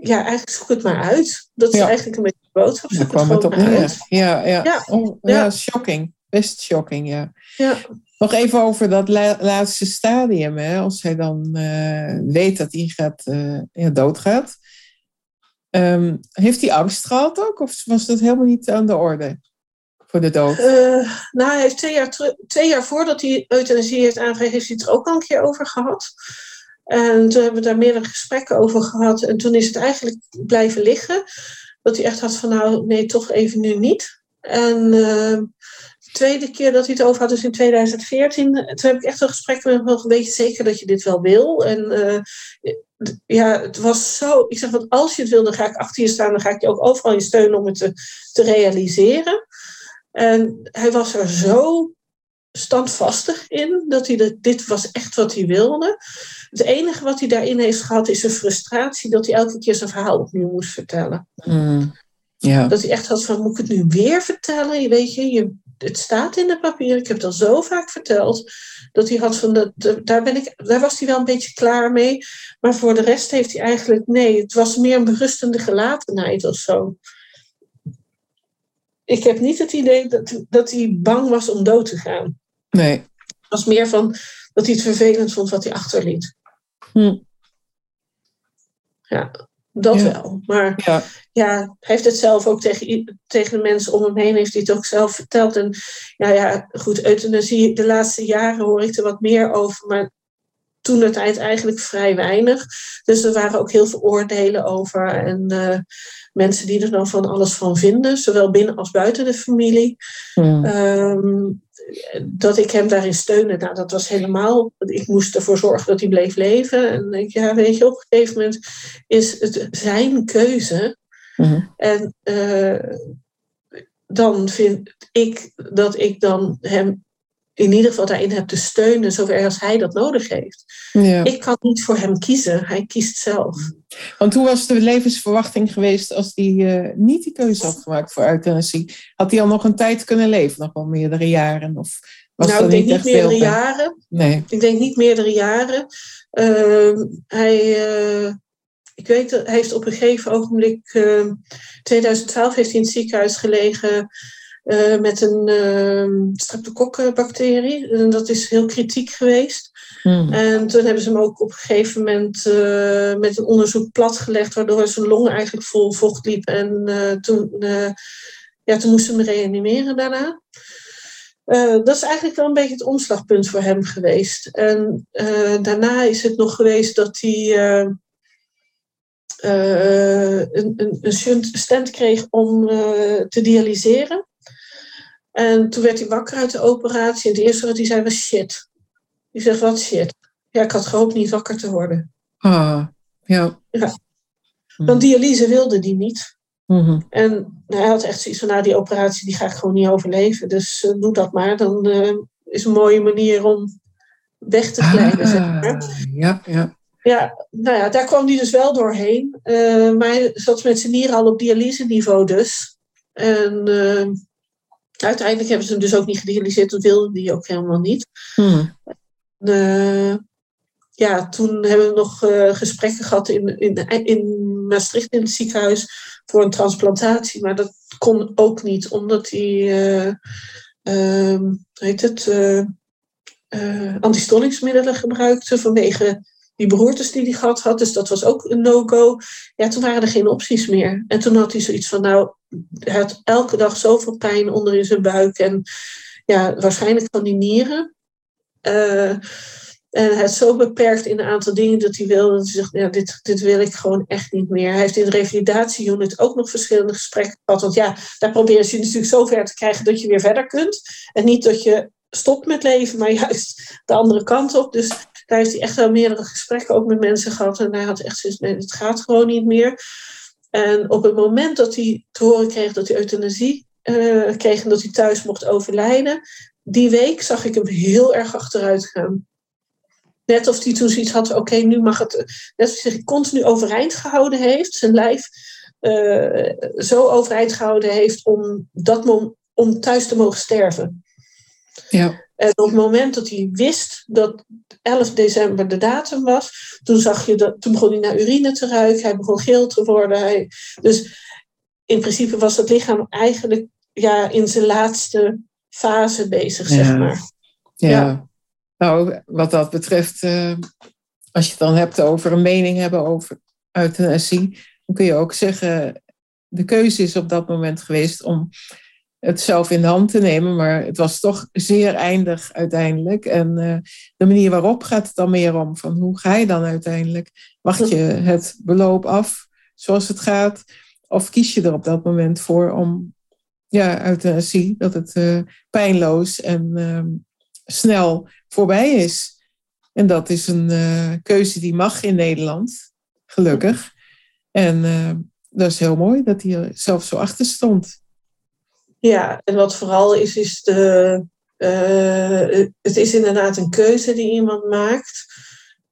ja, eigenlijk zoek het maar uit. Dat is eigenlijk een beetje de boodschap. Zoek kwam het, op neer. Ja, ja. Ja. Oh, ja, shocking. Best shocking, ja. Ja. Nog even over dat laatste stadium. Hè? Als hij dan uh, weet dat hij gaat, uh, ja, doodgaat. Um, heeft hij angst gehad ook? Of was dat helemaal niet aan de orde? Voor de dood? Uh, nou, hij heeft twee jaar, twee jaar voordat hij euthanasie heeft aangevraagd, heeft hij het er ook al een keer over gehad. En toen hebben we daar meerdere gesprekken over gehad. En toen is het eigenlijk blijven liggen. Dat hij echt had van, nou, nee, toch even nu niet. En ehm, tweede keer dat hij het over had, dus in 2014, toen heb ik echt een gesprek met hem gehad, weet je zeker dat je dit wel wil? En uh, ja, het was zo, ik zeg, want als je het wil, dan ga ik achter je staan, dan ga ik je ook overal je steunen om het te, te realiseren. En hij was er zo standvastig in, dat hij de, dit was echt wat hij wilde. Het enige wat hij daarin heeft gehad, is een frustratie dat hij elke keer zijn verhaal opnieuw moest vertellen. Mm, ja. Dat hij echt had van, moet ik het nu weer vertellen? Je weet je, je het staat in de papieren, ik heb het al zo vaak verteld, dat hij had van, dat, daar, ben ik, daar was hij wel een beetje klaar mee. Maar voor de rest heeft hij eigenlijk, nee, het was meer een berustende gelatenheid of zo. Ik heb niet het idee dat, dat hij bang was om dood te gaan. Nee. Het was meer van dat hij het vervelend vond wat hij achterliet. Hm. Ja. Dat wel. Maar ja. ja. hij heeft het zelf ook tegen, tegen de mensen om hem heen, heeft hij het ook zelf verteld. En ja, ja, goed, euthanasie, de laatste jaren hoor ik er wat meer over, maar toen het tijd eigenlijk vrij weinig. Dus er waren ook heel veel oordelen over en uh, mensen die er dan van alles van vinden, zowel binnen als buiten de familie. Um, dat ik hem daarin steunde, nou, dat was helemaal. Ik moest ervoor zorgen dat hij bleef leven. En ik, ja, weet je, op een gegeven moment is het zijn keuze. Mhm. En uh, dan vind ik dat ik dan hem in ieder geval daarin heb te steunen, zover als hij dat nodig heeft. Ja. Ik kan niet voor hem kiezen, hij kiest zelf. Want hoe was de levensverwachting geweest als hij uh, niet die keuze had gemaakt voor euthanasie? Had hij al nog een tijd kunnen leven, nog wel meerdere jaren? Of was nou, ik denk niet, meerdere jaren. Nee. Ik denk niet meerdere jaren. Uh, hij, uh, ik weet, hij heeft op een gegeven ogenblik, uh, 2012 heeft hij in het ziekenhuis gelegen uh, met een uh, streptokokkenbacterie. En dat is heel kritiek geweest. Hmm. En toen hebben ze hem ook op een gegeven moment uh, met een onderzoek platgelegd, waardoor zijn longen eigenlijk vol vocht liep. En toen, ja, toen moesten ze hem reanimeren daarna. dat is eigenlijk wel een beetje het omslagpunt voor hem geweest. En daarna is het nog geweest dat hij een, een, een stent kreeg om te dialyseren. En toen werd hij wakker uit de operatie. En het eerste wat hij zei was shit. Die zegt, wat shit? Ja, ik had gehoopt niet wakker te worden. Ah, ja. ja. Want dialyse wilde die niet. Mm En hij had echt zoiets van, nou die operatie die ga ik gewoon niet overleven. Dus uh, doe dat maar. Dan uh, is een mooie manier om weg te glijden, ah, zeg maar. Ja, ja. Ja, nou ja, daar kwam hij dus wel doorheen. Uh, maar hij zat met zijn nieren al op dialyse niveau dus. En Uiteindelijk hebben ze hem dus ook niet gedialyseerd, dat wilde die ook helemaal niet. Hmm. Uh, ja, toen hebben we nog uh, gesprekken gehad in, in, in Maastricht in het ziekenhuis voor een transplantatie. Maar dat kon ook niet, omdat hij uh, uh, heet het, antistollingsmiddelen gebruikte vanwege die beroertes die hij gehad had. Dus dat was ook een no-go. Ja, toen waren er geen opties meer. En toen had hij zoiets van, nou, hij had elke dag zoveel pijn onder in zijn buik. En ja, waarschijnlijk van die nieren. Uh, en hij is zo beperkt in een aantal dingen dat hij wil. Dat hij zegt, ja, dit, dit wil ik gewoon echt niet meer. Hij heeft in de revalidatieunit ook nog verschillende gesprekken gehad. Want ja, daar proberen ze je natuurlijk zo ver te krijgen dat je weer verder kunt. En niet dat je stopt met leven, maar juist de andere kant op. Dus daar heeft hij echt wel meerdere gesprekken ook met mensen gehad. En hij had echt zoiets, nee, het gaat gewoon niet meer. En op het moment dat hij te horen kreeg dat hij euthanasie uh, kreeg en dat hij thuis mocht overlijden, die week zag ik hem heel erg achteruit gaan. Net of hij toen zoiets had, oké, nu mag het. Net of hij zich continu overeind gehouden heeft, zijn lijf uh, zo overeind gehouden heeft om, dat om thuis te mogen sterven. Ja. En op het moment dat hij wist dat 11 december de datum was, toen, zag je dat, toen begon hij naar urine te ruiken, hij begon geel te worden. Hij, dus in principe was het lichaam eigenlijk ja, in zijn laatste fase bezig, ja. zeg maar. Ja. ja. Nou, wat dat betreft, uh, als je het dan hebt over een mening hebben over euthanasie, dan kun je ook zeggen, de keuze is op dat moment geweest om het zelf in de hand te nemen, maar het was toch zeer eindig uiteindelijk. En uh, de manier waarop gaat het dan meer om, van hoe ga je dan uiteindelijk? Wacht je het beloop af zoals het gaat? Of kies je er op dat moment voor om, ja, euthanasie, dat het uh, pijnloos en uh, snel voorbij is? En dat is een uh, keuze die mag in Nederland, gelukkig. En dat is heel mooi dat hij er zelf zo achter stond. Ja, en wat vooral is, is de, uh, het is inderdaad een keuze die iemand maakt.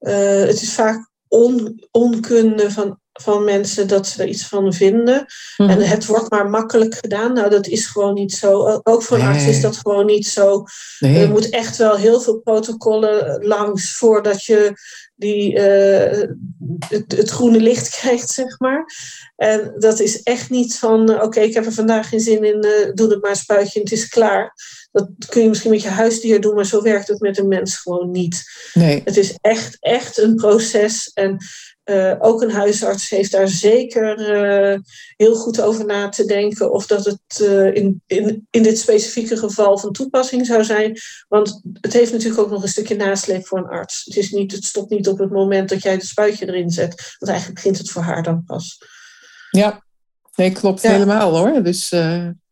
Uh, het is vaak on, onkunde van, van mensen dat ze er iets van vinden. Mm. En het wordt maar makkelijk gedaan. Nou, dat is gewoon niet zo. Ook voor een nee. arts is dat gewoon niet zo. Nee. Er moet echt wel heel veel protocollen langs voordat je die, uh, het, het, groene licht krijgt, zeg maar. En dat is echt niet van, uh, oké, okay, ik heb er vandaag geen zin in, uh, doe het maar een spuitje en het is klaar. Dat kun je misschien met je huisdier doen, maar zo werkt het met een mens gewoon niet. Nee. Het is echt, echt een proces. En uh, ook een huisarts heeft daar zeker uh, heel goed over na te denken of dat het uh, in, in, in dit specifieke geval van toepassing zou zijn. Want het heeft natuurlijk ook nog een stukje nasleep voor een arts. Het, is niet, het stopt niet op het moment dat jij het spuitje erin zet, want eigenlijk begint het voor haar dan pas. Ja, nee, klopt ja. helemaal hoor. Dus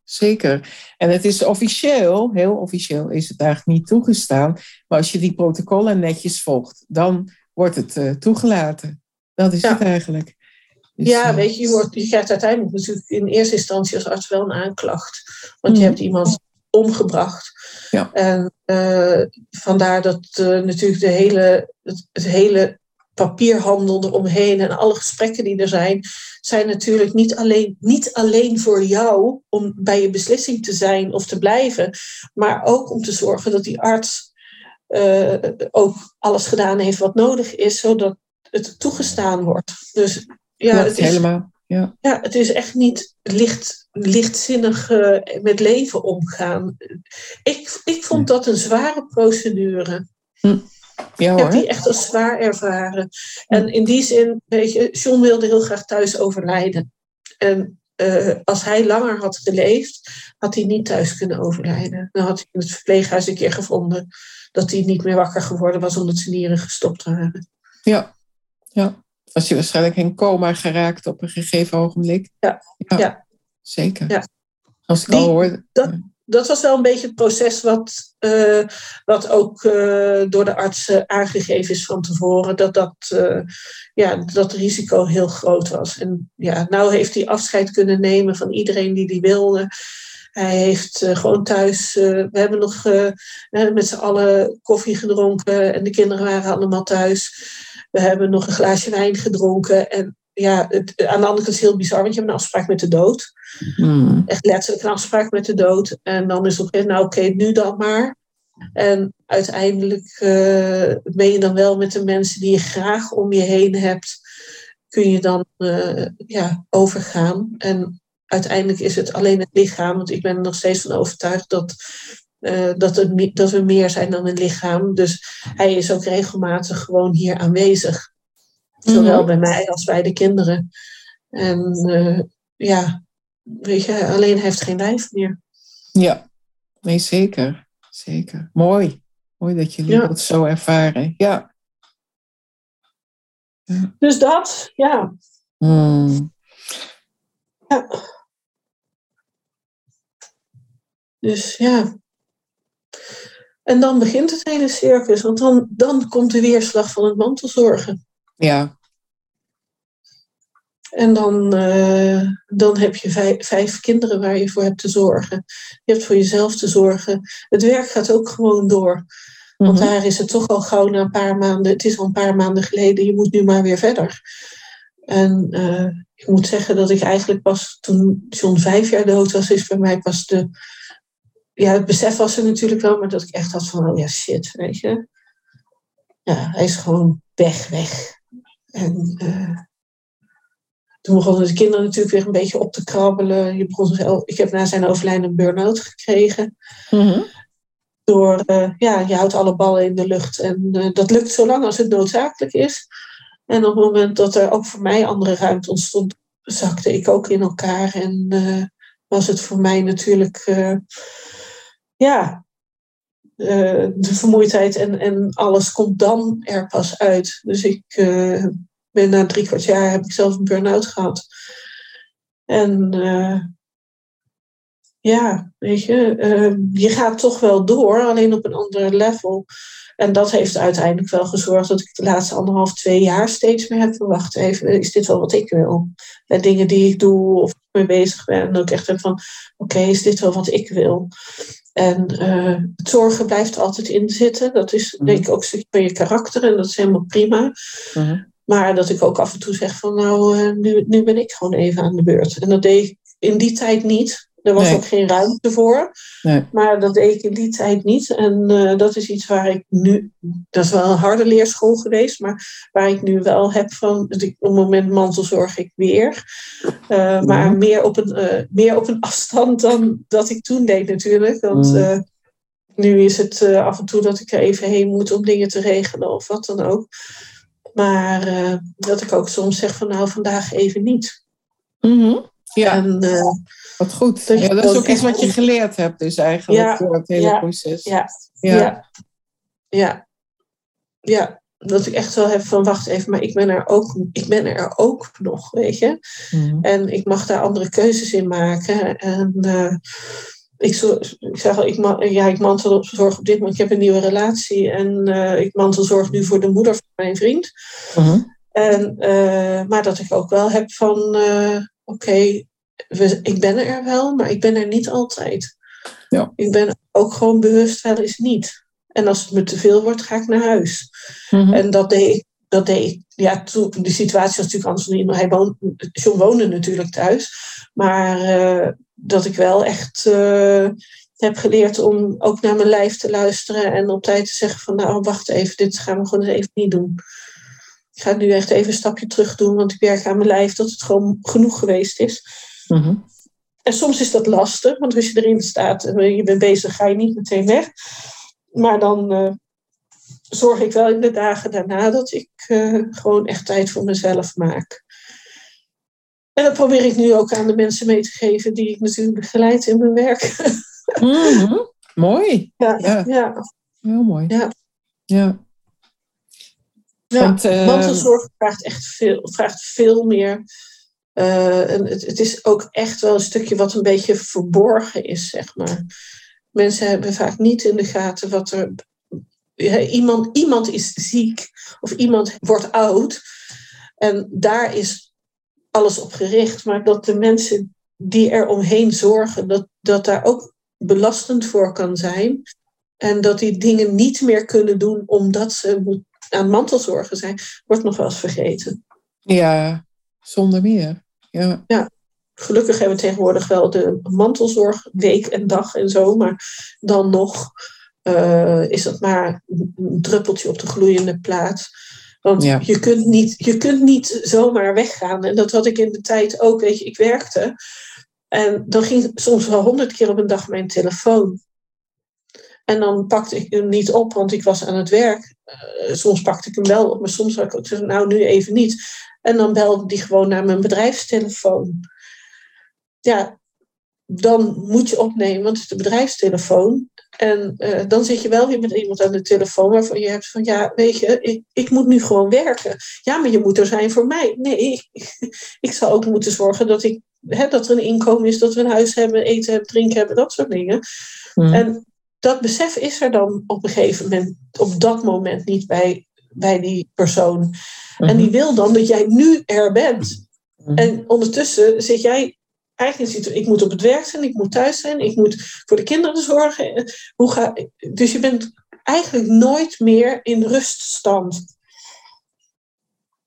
zeker. En het is officieel, heel officieel is het eigenlijk niet toegestaan. Maar als je die protocollen netjes volgt, dan wordt het toegelaten. Dat is ja. het eigenlijk. Dus, ja, uh, weet je, je, wordt, je krijgt uiteindelijk natuurlijk in eerste instantie als arts wel een aanklacht. Want mm. je hebt iemand omgebracht. Ja. En uh, vandaar dat uh, natuurlijk de hele, het, het, hele papierhandel eromheen en alle gesprekken die er zijn, zijn natuurlijk niet alleen, niet alleen voor jou om bij je beslissing te zijn of te blijven, maar ook om te zorgen dat die arts ook alles gedaan heeft wat nodig is, zodat het toegestaan wordt. Dus ja, ja het is, helemaal. Ja. ja, het is echt niet licht, lichtzinnig uh, met leven omgaan. Ik, ik vond dat een zware procedure. Hm. Ja, ik heb die echt als zwaar ervaren. En in die zin, weet je, John wilde heel graag thuis overlijden. En uh, als hij langer had geleefd, had hij niet thuis kunnen overlijden. Dan had hij in het verpleeghuis een keer gevonden dat hij niet meer wakker geworden was omdat zijn nieren gestopt waren. Ja, ja. Was je waarschijnlijk in coma geraakt op een gegeven ogenblik? Ja. ja. ja. Zeker. Ja. Als ik Die, al hoorde. Dat, dat was wel een beetje het proces wat, uh, wat ook uh, door de arts uh, aangegeven is van tevoren. Dat dat, ja, dat risico heel groot was. En ja, nou heeft hij afscheid kunnen nemen van iedereen die die wilde. Hij heeft gewoon thuis, we hebben nog met z'n allen koffie gedronken en de kinderen waren allemaal thuis. We hebben nog een glaasje wijn gedronken. En ja, het, aan de andere kant is het heel bizar, want je hebt een afspraak met de dood. Mm. Echt letterlijk een afspraak met de dood. En dan is het, nou oké, okay, nu dan maar. En uiteindelijk uh, ben je dan wel met de mensen die je graag om je heen hebt, kun je dan uh, ja, overgaan. En uiteindelijk is het alleen het lichaam, want ik ben er nog steeds van overtuigd dat eh, dat, het, dat we meer zijn dan een lichaam. Dus hij is ook regelmatig gewoon hier aanwezig. Zowel mhm. bij mij als bij de kinderen. En uh, ja, weet je, alleen hij heeft geen lijf meer. Ja, nee, zeker. Zeker. Mooi. Mooi dat jullie ja. dat zo ervaren. Ja. ja. Dus dat, ja. Mm. Ja. Dus ja. En dan begint het hele circus, want dan, dan komt de weerslag van het mantelzorgen. Ja. En dan, uh, dan heb je vijf, vijf, kinderen waar je voor hebt te zorgen. Je hebt voor jezelf te zorgen. Het werk gaat ook gewoon door. Want mhm. daar is het toch al gauw na een paar maanden. Het is al een paar maanden geleden. Je moet nu maar weer verder. En uh, ik moet zeggen dat ik eigenlijk pas toen John vijf jaar dood was, is bij mij pas de. Ja, het besef was er natuurlijk wel, maar dat ik echt had van, oh ja, shit, weet je. Ja, hij is gewoon weg, weg. En uh, toen begonnen de kinderen natuurlijk weer een beetje op te krabbelen. Je begon ik heb na zijn overlijden een burn-out gekregen. Mhm. Door, uh, ja, je houdt alle ballen in de lucht. En uh, dat lukt zolang als het noodzakelijk is. En op het moment dat er ook voor mij andere ruimte ontstond, zakte ik ook in elkaar. En was het voor mij natuurlijk, ja, de vermoeidheid en, en alles komt dan er pas uit. Dus ik ben na drie kwart jaar heb ik zelf een burn-out gehad. En uh, ja, weet je, uh, je gaat toch wel door, alleen op een ander level. En dat heeft uiteindelijk wel gezorgd dat ik de laatste anderhalf, twee jaar steeds meer heb verwacht. Even, is dit wel wat ik wil? Bij dingen die ik doe of mee bezig ben. En ook echt heb van, oké, is dit wel wat ik wil? En uh, het zorgen blijft altijd in zitten. Dat is denk ik ook een stukje van je karakter en dat is helemaal prima. Uh maar dat ik ook af en toe zeg van nou, eh, nu, nu ben ik gewoon even aan de beurt. En dat deed ik in die tijd niet. Er was ook geen ruimte voor. Nee. Maar dat deed ik in die tijd niet. En uh, dat is iets waar ik nu. Dat is wel een harde leerschool geweest. Maar waar ik nu wel heb van. Op het moment mantelzorg ik weer. Uh, maar meer op, een, uh, meer op een afstand dan dat ik toen deed natuurlijk. Want mm. nu is het af en toe dat ik er even heen moet om dingen te regelen of wat dan ook. Maar dat ik ook soms zeg van nou vandaag even niet. Mm Ja, en, wat goed. Dat, ja, dat is ook iets wat je geleerd hebt dus eigenlijk ja, door het hele ja, proces. Ja, ja. Ja. ja. Dat ik echt wel heb van wacht even, maar ik ben er ook, ik ben er ook nog, weet je. Mm En ik mag daar andere keuzes in maken. En uh, ik, ik zeg al, ik, ja, ik mantelzorg op dit moment. Ik heb een nieuwe relatie en uh, ik mantelzorg nu voor de moeder van mijn vriend. Uh-huh. en, uh, maar dat ik ook wel heb van, oké, okay, ik ben er wel, maar ik ben er niet altijd. Ja. Ik ben ook gewoon bewust wel eens niet. En als het me te veel wordt, ga ik naar huis. Uh-huh. En dat deed ik. Dat deed ik ja, toen, de situatie was natuurlijk anders. Hij woonde, John woonde natuurlijk thuis. Maar dat ik wel echt uh, heb geleerd om ook naar mijn lijf te luisteren en op tijd te zeggen van nou wacht even, dit gaan we gewoon eens even niet doen. Ik ga nu echt even een stapje terug doen, want ik werk aan mijn lijf dat het gewoon genoeg geweest is. Uh-huh. En soms is dat lastig, want als je erin staat en je bent bezig, ga je niet meteen weg. Maar dan uh, zorg ik wel in de dagen daarna dat ik uh, gewoon echt tijd voor mezelf maak. En dat probeer ik nu ook aan de mensen mee te geven die ik natuurlijk begeleid in mijn werk. Mm-hmm. Mooi. Ja, ja. ja. Heel mooi. Ja. Ja. ja Want, uh... mantelzorg vraagt echt veel, vraagt veel meer. Uh, het, het, is ook echt wel een stukje wat een beetje verborgen is, zeg maar. Mensen hebben vaak niet in de gaten wat er. Iemand, iemand is ziek of iemand wordt oud. En daar is alles op gericht, maar dat de mensen die er omheen zorgen, dat, dat daar ook belastend voor kan zijn. En dat die dingen niet meer kunnen doen omdat ze aan mantelzorgen zijn, wordt nog wel eens vergeten. Ja, zonder meer. Ja. ja. Gelukkig hebben we tegenwoordig wel de mantelzorg week en dag en zo, maar dan nog uh, is dat maar een druppeltje op de gloeiende plaat. Want Ja. je, kunt niet, je kunt niet zomaar weggaan. En dat had ik in de tijd ook. Weet je, ik werkte. En dan ging soms wel honderd keer op een dag mijn telefoon. En dan pakte ik hem niet op, want ik was aan het werk. Uh, soms pakte ik hem wel op, maar soms had ik ook zeggen, nou nu even niet. En dan belde die gewoon naar mijn bedrijfstelefoon. Ja, dan moet je opnemen, want het is de bedrijfstelefoon. En uh, dan zit je wel weer met iemand aan de telefoon waarvan je hebt van, ja, weet je, ik, ik moet nu gewoon werken. Ja, maar je moet er zijn voor mij. Nee, ik, ik zou ook moeten zorgen dat, ik, hè, dat er een inkomen is, dat we een huis hebben, eten hebben, drinken hebben, dat soort dingen. Hmm. En dat besef is er dan op een gegeven moment, op dat moment niet bij, bij die persoon. En die mhm. wil dan dat jij nu er bent. Mhm. En ondertussen zit jij eigenlijk ziet ik moet op het werk zijn, ik moet thuis zijn, ik moet voor de kinderen zorgen. Hoe ga, dus je bent eigenlijk nooit meer in ruststand.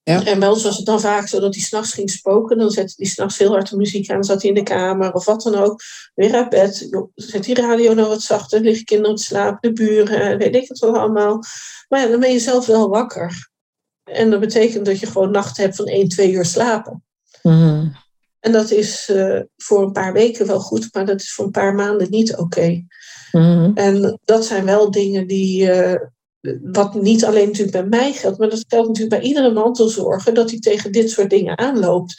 Ja. En bij ons was het dan vaak zo dat hij s'nachts ging spoken. Dan zette hij s'nachts heel hard de muziek aan. zat hij in de kamer of wat dan ook. Weer uit bed. Zet die radio nou wat zachter. Liggen kinderen te slapen. De buren. Weet ik het wel allemaal. Maar ja, dan ben je zelf wel wakker. En dat betekent dat je gewoon nachten hebt van 1, 2 uur slapen. Mm en dat is uh, voor een paar weken wel goed, maar dat is voor een paar maanden niet oké. Okay. Mhm. En dat zijn wel dingen die, uh, wat niet alleen natuurlijk bij mij geldt, maar dat geldt natuurlijk bij iedere mantelzorger, dat hij tegen dit soort dingen aanloopt.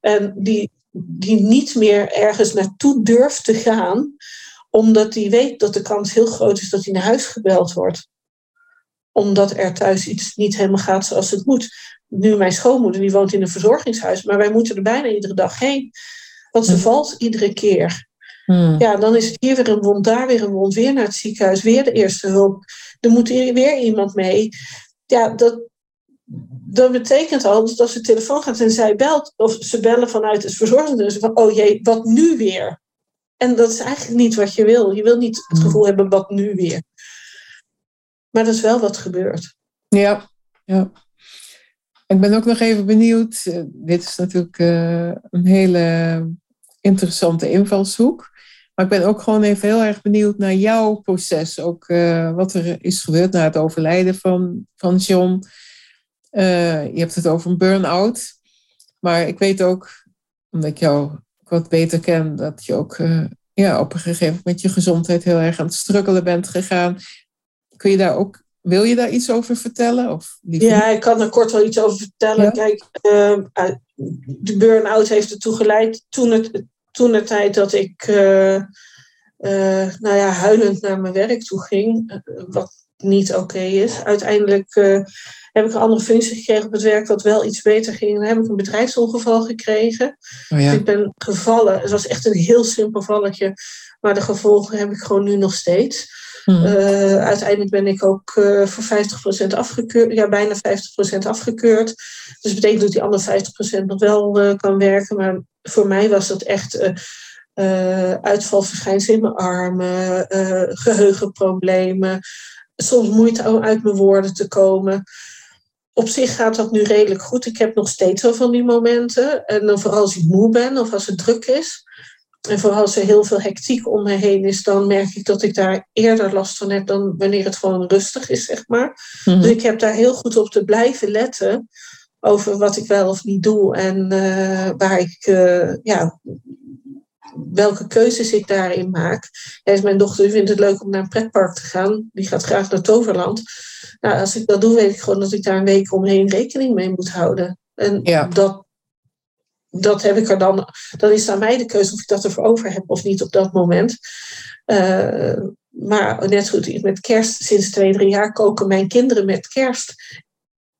En die, die niet meer ergens naartoe durft te gaan, omdat hij weet dat de kans heel groot is dat hij naar huis gebeld wordt omdat er thuis iets niet helemaal gaat zoals het moet nu mijn schoonmoeder, die woont in een verzorgingshuis, maar wij moeten er bijna iedere dag heen. Want ze valt iedere keer. Hmm. Ja, dan is het hier weer een wond, daar weer een wond, weer naar het ziekenhuis, weer de eerste hulp. Er moet hier weer iemand mee. Ja, dat, dat betekent al dat als de telefoon gaat en zij belt, of ze bellen vanuit het verzorgingshuis, van oh jee, wat nu weer? En dat is eigenlijk niet wat je wil. Je wil niet het hmm. gevoel hebben, wat nu weer? Maar dat is wel wat gebeurt. Ja, ja. Ik ben ook nog even benieuwd. Eh, dit is natuurlijk eh, een hele interessante invalshoek. Maar ik ben ook gewoon even heel erg benieuwd naar jouw proces. Ook uh, wat er is gebeurd na het overlijden van, van John. je hebt het over een burn-out. Maar ik weet ook, omdat ik jou wat beter ken, dat je ook ja, op een gegeven moment met je gezondheid heel erg aan het struggelen bent gegaan. Kun je daar ook wil je daar iets over vertellen? Of ja, ik kan er kort wel iets over vertellen. Kijk, de burn-out heeft ertoe geleid toen het, toen de tijd dat ik uh, uh, nou ja, huilend naar mijn werk toe ging, wat niet oké is. Uiteindelijk heb ik een andere functie gekregen op het werk wat wel iets beter ging. Dan heb ik een bedrijfsongeval gekregen. Oh ja. dus ik ben gevallen. Het was echt een heel simpel valletje. Maar de gevolgen heb ik gewoon nu nog steeds. Hmm. Uh, uiteindelijk ben ik ook uh, voor 50% afgekeurd, ja, bijna 50% afgekeurd. Dus dat betekent dat die andere 50% nog wel kan werken. Maar voor mij was dat echt uitvalverschijnselen in mijn armen, geheugenproblemen, soms moeite om uit mijn woorden te komen. Op zich gaat dat nu redelijk goed. Ik heb nog steeds wel van die momenten. En dan vooral als ik moe ben of als het druk is. En vooral als er heel veel hectiek om me heen is, dan merk ik dat ik daar eerder last van heb dan wanneer het gewoon rustig is, zeg maar. Mhm. Dus ik heb daar heel goed op te blijven letten over wat ik wel of niet doe en uh, waar ik, uh, ja, welke keuzes ik daarin maak. Ja, mijn dochter vindt het leuk om naar een pretpark te gaan. Die gaat graag naar Toverland. Nou, als ik dat doe, weet ik gewoon dat ik daar een week omheen rekening mee moet houden. En ja. dat dat heb ik er dan, dan is aan mij de keuze of ik dat ervoor over heb of niet op dat moment. Uh, maar net goed met kerst, sinds twee, drie jaar koken mijn kinderen met kerst.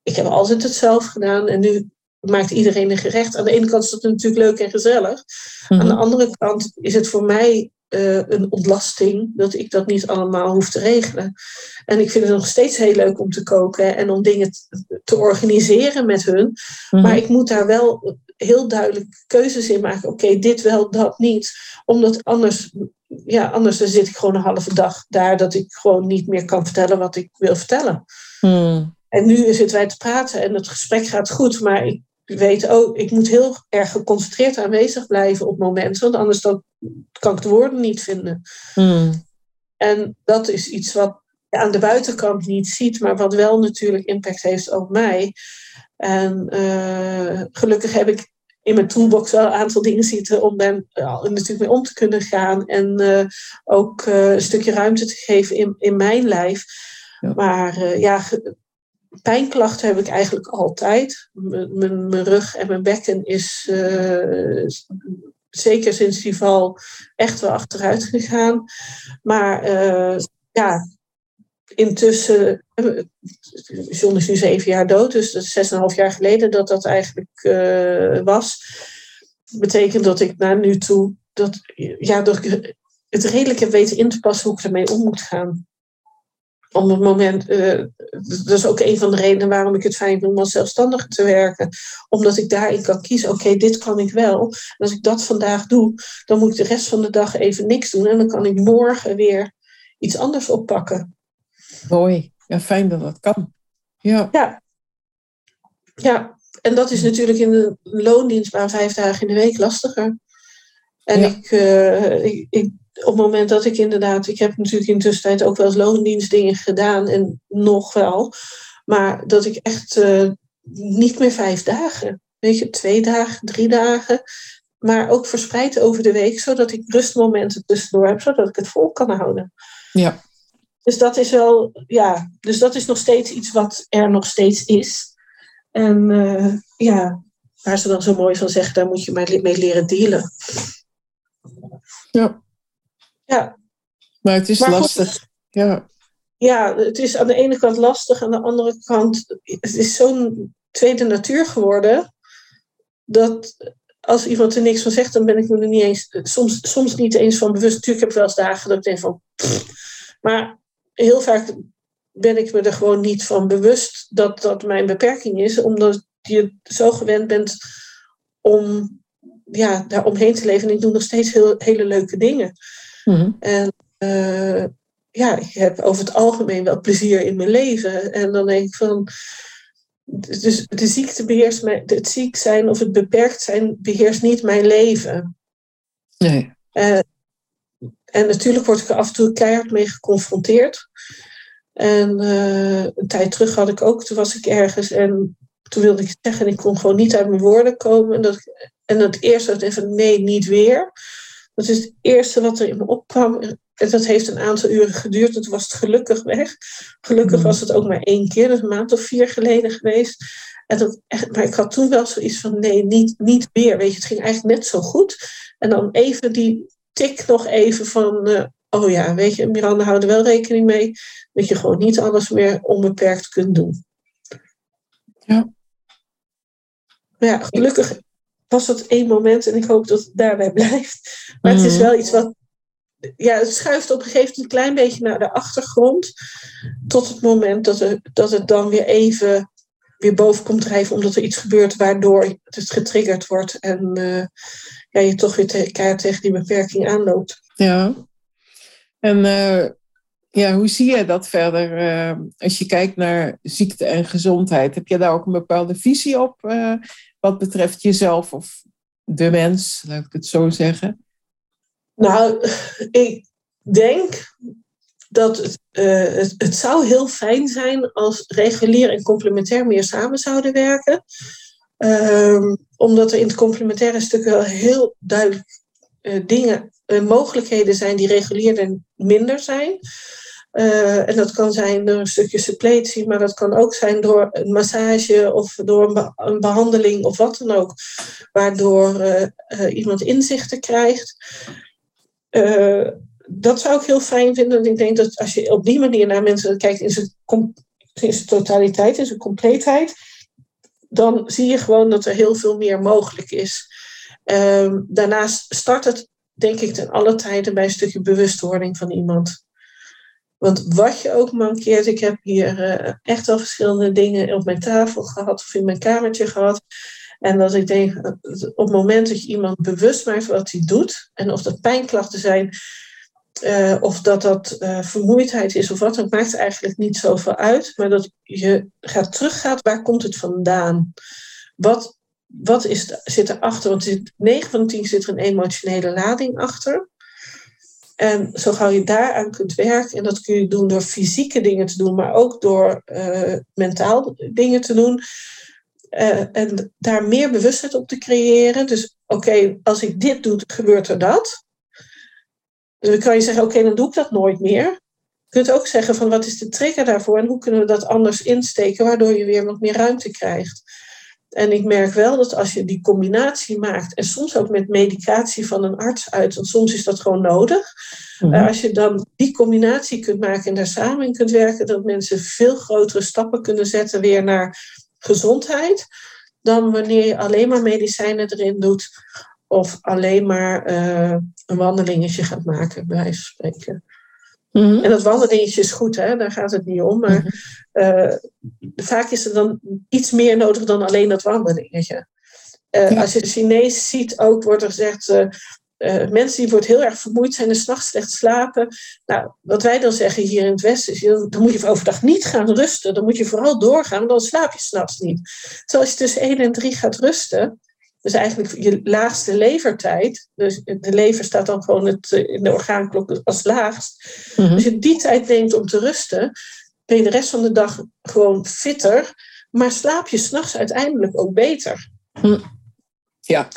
Ik heb altijd het zelf gedaan en nu maakt iedereen een gerecht. Aan de ene kant is dat natuurlijk leuk en gezellig. Aan de mhm. andere kant is het voor mij uh, een ontlasting dat ik dat niet allemaal hoef te regelen. En ik vind het nog steeds heel leuk om te koken en om dingen te organiseren met hun. Mhm. Maar ik moet daar wel heel duidelijk keuzes in maken. Oké, dit wel, dat niet. Omdat anders, ja, anders dan zit ik gewoon een halve dag daar dat ik gewoon niet meer kan vertellen wat ik wil vertellen. Hmm. En nu zitten wij te praten en het gesprek gaat goed, maar ik weet ook, ik moet heel erg geconcentreerd aanwezig blijven op momenten, want anders dan kan ik de woorden niet vinden. Hmm. En dat is iets wat je aan de buitenkant niet ziet, maar wat wel natuurlijk impact heeft op mij. En uh, gelukkig heb ik in mijn toolbox wel een aantal dingen zitten om daar natuurlijk mee om te kunnen gaan. En ook een stukje ruimte te geven in, in mijn lijf. Maar ja, pijnklachten heb ik eigenlijk altijd. Mijn rug en mijn bekken is zeker sinds die val echt wel achteruit gegaan. Maar ja, intussen, John is nu zeven jaar dood, dus dat is zes en een half jaar geleden dat dat eigenlijk was. betekent dat ik naar nu toe, dat, ja, dat ik het redelijk heb weten in te passen hoe ik ermee om moet gaan. Op het moment, uh, dat is ook een van de redenen waarom ik het fijn vind om als zelfstandige te werken. Omdat ik daarin kan kiezen, oké, dit kan ik wel. En als ik dat vandaag doe, dan moet ik de rest van de dag even niks doen. En dan kan ik morgen weer iets anders oppakken. Mooi. Ja, fijn dat dat kan. Ja. ja. Ja, en dat is natuurlijk in de loondienstbaan vijf dagen in de week lastiger. En ik, uh, ik, ik, op het moment dat ik inderdaad, ik heb natuurlijk in de tussentijd ook wel eens loondienstdingen gedaan en nog wel, maar dat ik echt uh, niet meer vijf dagen, weet je, twee dagen, drie dagen, maar ook verspreid over de week, zodat ik rustmomenten tussendoor heb, zodat ik het vol kan houden. Ja. Dus dat is wel, ja, dus dat is nog steeds iets wat er nog steeds is. En uh, ja, waar ze dan zo mooi van zeggen, daar moet je maar mee leren dealen. Ja. Ja. Maar het is lastig. ja. Ja, het is aan de ene kant lastig, aan de andere kant, het is zo'n tweede natuur geworden, dat als iemand er niks van zegt, dan ben ik me er niet eens, soms, soms niet eens van bewust. Natuurlijk heb ik wel eens dagen dat ik denk van, maar heel vaak ben ik me er gewoon niet van bewust dat dat mijn beperking is, omdat je zo gewend bent om ja, daar omheen te leven. En ik doe nog steeds heel, hele leuke dingen. Mhm. En uh, ja, ik heb over het algemeen wel plezier in mijn leven. En dan denk ik van. Dus de ziekte beheerst mij, het ziek zijn of het beperkt zijn beheerst niet mijn leven. Nee. Uh, en natuurlijk word ik er af en toe keihard mee geconfronteerd. En uh, een tijd terug had ik ook, toen was ik ergens en toen wilde ik het zeggen en ik kon gewoon niet uit mijn woorden komen. En dat, en dat eerste was even nee, niet weer. Dat is het eerste wat er in me opkwam. En dat heeft een aantal uren geduurd. Toen was het gelukkig weg. Gelukkig mm. was het ook maar één keer, dat is een maand of vier geleden geweest. En dat echt, maar ik had toen wel zoiets van nee, niet, niet weer. Weet je, het ging eigenlijk net zo goed. En dan even die tik nog even van, uh, oh ja, weet je, Miranda, hou er wel rekening mee dat je gewoon niet alles meer onbeperkt kunt doen. Ja. Maar ja, gelukkig was dat één moment en ik hoop dat het daarbij blijft. Maar het is mhm. wel iets wat, ja, het schuift op een gegeven moment een klein beetje naar de achtergrond. Tot het moment dat, er, dat het dan weer even weer boven komt drijven omdat er iets gebeurt waardoor het getriggerd wordt en uh, ja, je toch weer te, keihard tegen die beperking aanloopt. Ja. En uh, ja, hoe zie je dat verder uh, als je kijkt naar ziekte en gezondheid? Heb je daar ook een bepaalde visie op wat betreft jezelf of de mens, laat ik het zo zeggen? Nou, ik denk dat het, uh, het, zou heel fijn zijn als regulier en complementair meer samen zouden werken. Um, omdat er in het complementaire stuk wel heel duidelijk uh, dingen, uh, mogelijkheden zijn die regulier en minder zijn. En dat kan zijn door een stukje suppletie, maar dat kan ook zijn door een massage of door een, be een behandeling of wat dan ook, waardoor iemand inzichten krijgt dat zou ik heel fijn vinden. Ik denk dat als je op die manier naar mensen kijkt in zijn, totaliteit, in zijn compleetheid, dan zie je gewoon dat er heel veel meer mogelijk is. Um, daarnaast start het, denk ik, ten alle tijden bij een stukje bewustwording van iemand. Want wat je ook mankeert, ik heb hier uh, echt al verschillende dingen op mijn tafel gehad of in mijn kamertje gehad. En dat ik denk, op het moment dat je iemand bewust maakt wat hij doet, en of dat pijnklachten zijn, uh, of dat dat vermoeidheid is of wat, dat maakt eigenlijk niet zoveel uit. Maar dat je gaat teruggaat, waar komt het vandaan? Wat, wat is, zit erachter? Want zit, 9 van de 10 zit er een emotionele lading achter. En zo gauw je daaraan kunt werken, en dat kun je doen door fysieke dingen te doen, maar ook door uh, mentaal dingen te doen, Uh, en daar meer bewustheid op te creëren. Dus oké, als ik dit doe, gebeurt er dat. Dus dan kan je zeggen, oké, dan doe ik dat nooit meer. Je kunt ook zeggen van wat is de trigger daarvoor en hoe kunnen we dat anders insteken, waardoor je weer wat meer ruimte krijgt. En ik merk wel dat als je die combinatie maakt, en soms ook met medicatie van een arts uit, want soms is dat gewoon nodig. Mm Als je dan die combinatie kunt maken en daar samen in kunt werken, dat mensen veel grotere stappen kunnen zetten weer naar gezondheid, dan wanneer je alleen maar medicijnen erin doet of alleen maar uh, een wandelingetje gaat maken, bij wijze van spreken. Mhm. En dat wandelingetje is goed, hè? daar gaat het niet om. Maar uh, vaak is er dan iets meer nodig dan alleen dat wandelingetje. Uh, Als je de Chinees ziet, ook wordt er gezegd. Uh, mensen die wordt heel erg vermoeid zijn en s'nachts slecht slapen. Nou, wat wij dan zeggen hier in het Westen is, dan moet je overdag niet gaan rusten. Dan moet je vooral doorgaan, want dan slaap je s'nachts niet. Terwijl als je tussen 1 en 3 gaat rusten, dus eigenlijk je laagste levertijd. Dus de lever staat dan gewoon het, eh, in de orgaanklok als laagst. Mm Als je die tijd neemt om te rusten, ben je de rest van de dag gewoon fitter. Maar slaap je s'nachts uiteindelijk ook beter. Hm. Ja.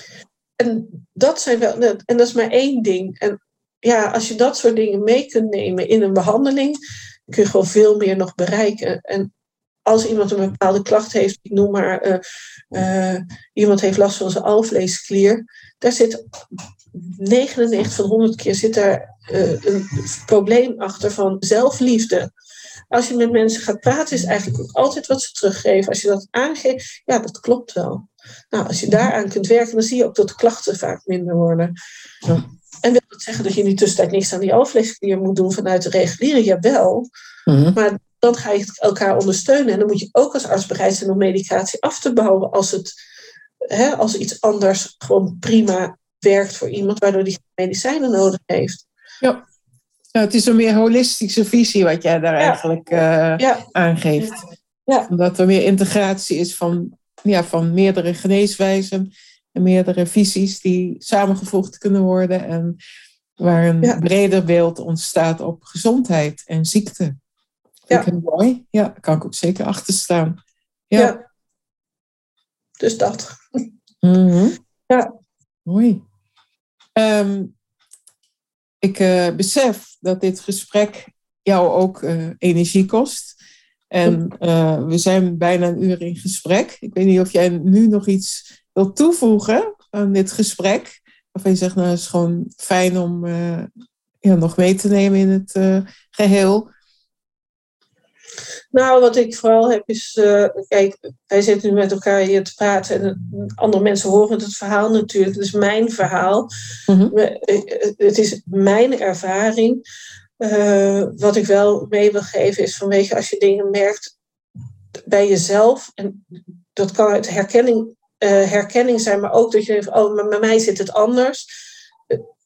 En dat zijn wel, en dat is maar één ding. En ja, als je dat soort dingen mee kunt nemen in een behandeling, kun je gewoon veel meer nog bereiken. En als iemand een bepaalde klacht heeft, ik noem maar, uh, iemand heeft last van zijn alvleesklier, daar zit 99 van 100 keer zit daar uh, een probleem achter van zelfliefde. Als je met mensen gaat praten, is eigenlijk ook altijd wat ze teruggeven. Als je dat aangeeft, ja, dat klopt wel. Nou, als je daaraan kunt werken, dan zie je ook dat de klachten vaak minder worden. Ja. En wil dat zeggen dat je in die tussentijd niks aan die alvleesklier moet doen vanuit de reguliere? Jawel. Mm Maar dan ga je elkaar ondersteunen. En dan moet je ook als arts bereid zijn om medicatie af te bouwen als, het, hè, als iets anders gewoon prima werkt voor iemand, waardoor die medicijnen nodig heeft. Ja. het is een meer holistische visie wat jij daar eigenlijk uh, ja. aangeeft. Ja. Omdat er meer integratie is van, ja, van meerdere geneeswijzen en meerdere visies die samengevoegd kunnen worden en waar een breder beeld ontstaat op gezondheid en ziekte. Ja. Vind ik mooi. Ja, daar kan ik ook zeker achter staan. Ja. Dus dat. Mm Ja. Mooi. Ehm, ik uh, besef dat dit gesprek jou ook uh, energie kost. En uh, we zijn bijna een uur in gesprek. Ik weet niet of jij nu nog iets wilt toevoegen aan dit gesprek. Of je zegt, nou, het is gewoon fijn om ja, nog mee te nemen in het geheel. Nou, wat ik vooral heb is, uh, kijk, wij zitten nu met elkaar hier te praten en andere mensen horen het verhaal natuurlijk. Het is mijn verhaal. Mhm. Eh, het is mijn ervaring. Uh, wat ik wel mee wil geven is vanwege als je dingen merkt bij jezelf, en dat kan uit herkenning, herkenning zijn, maar ook dat je denkt, oh, maar bij mij zit het anders.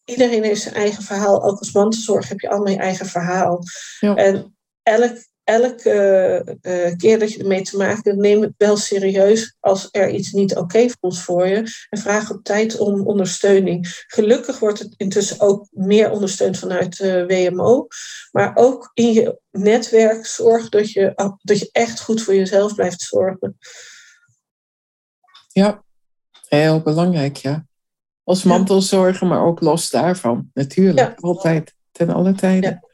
Iedereen heeft zijn eigen verhaal. Ook als mantelzorg heb je allemaal je eigen verhaal. Ja. En elk elke uh, keer dat je ermee te maken hebt, neem het wel serieus als er iets niet oké voelt voor je. En vraag op tijd om ondersteuning. Gelukkig wordt het intussen ook meer ondersteund vanuit uh, WMO. Maar ook in je netwerk zorg dat je, dat je echt goed voor jezelf blijft zorgen. Ja, heel belangrijk, ja. Als mantelzorger, maar ook los daarvan. Natuurlijk, altijd, ten alle tijden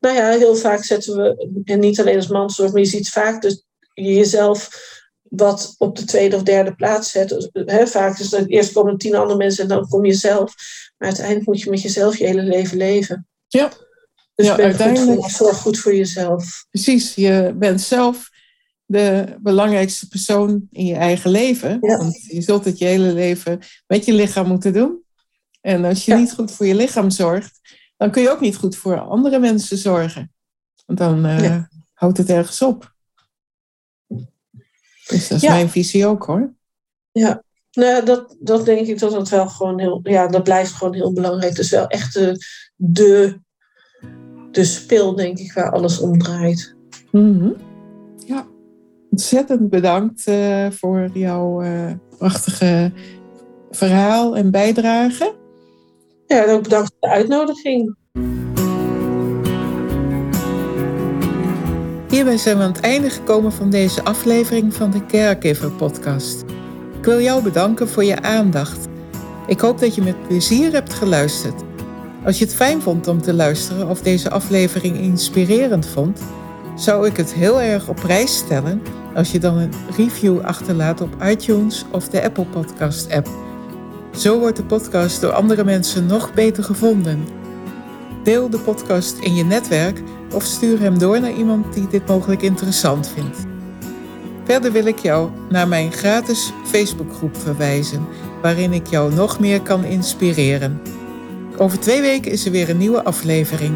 nou ja, heel vaak zetten we, en niet alleen als mantelzorg, maar je ziet vaak dus jezelf wat op de tweede of derde plaats zet. Dus, he, vaak is dat eerst komen tien andere mensen en dan kom je zelf. Maar uiteindelijk moet je met jezelf je hele leven leven. Ja. Dus ja, uiteindelijk... Goed zorg goed voor jezelf. Precies, je bent zelf de belangrijkste persoon in je eigen leven. Ja. Want je zult het je hele leven met je lichaam moeten doen. En als je niet goed voor je lichaam zorgt, dan kun je ook niet goed voor andere mensen zorgen. Want dan uh, houdt het ergens op. Dus dat is mijn visie ook hoor. Ja, nou, dat, dat denk ik dat dat wel gewoon heel, ja, dat blijft gewoon heel belangrijk. Het is wel echt de, de, denk ik, waar alles om draait. Mm Ja, ontzettend bedankt uh, voor jouw uh, prachtige verhaal en bijdrage. Ja, en bedankt voor de uitnodiging. Hierbij zijn we aan het einde gekomen van deze aflevering van de Caregiver Podcast. Ik wil jou bedanken voor je aandacht. Ik hoop dat je met plezier hebt geluisterd. Als je het fijn vond om te luisteren of deze aflevering inspirerend vond, zou ik het heel erg op prijs stellen als je dan een review achterlaat op iTunes of de Apple Podcast app. Zo wordt de podcast door andere mensen nog beter gevonden. Deel de podcast in je netwerk of stuur hem door naar iemand die dit mogelijk interessant vindt. Verder wil ik jou naar mijn gratis Facebookgroep verwijzen, waarin ik jou nog meer kan inspireren. Over twee weken is er weer een nieuwe aflevering.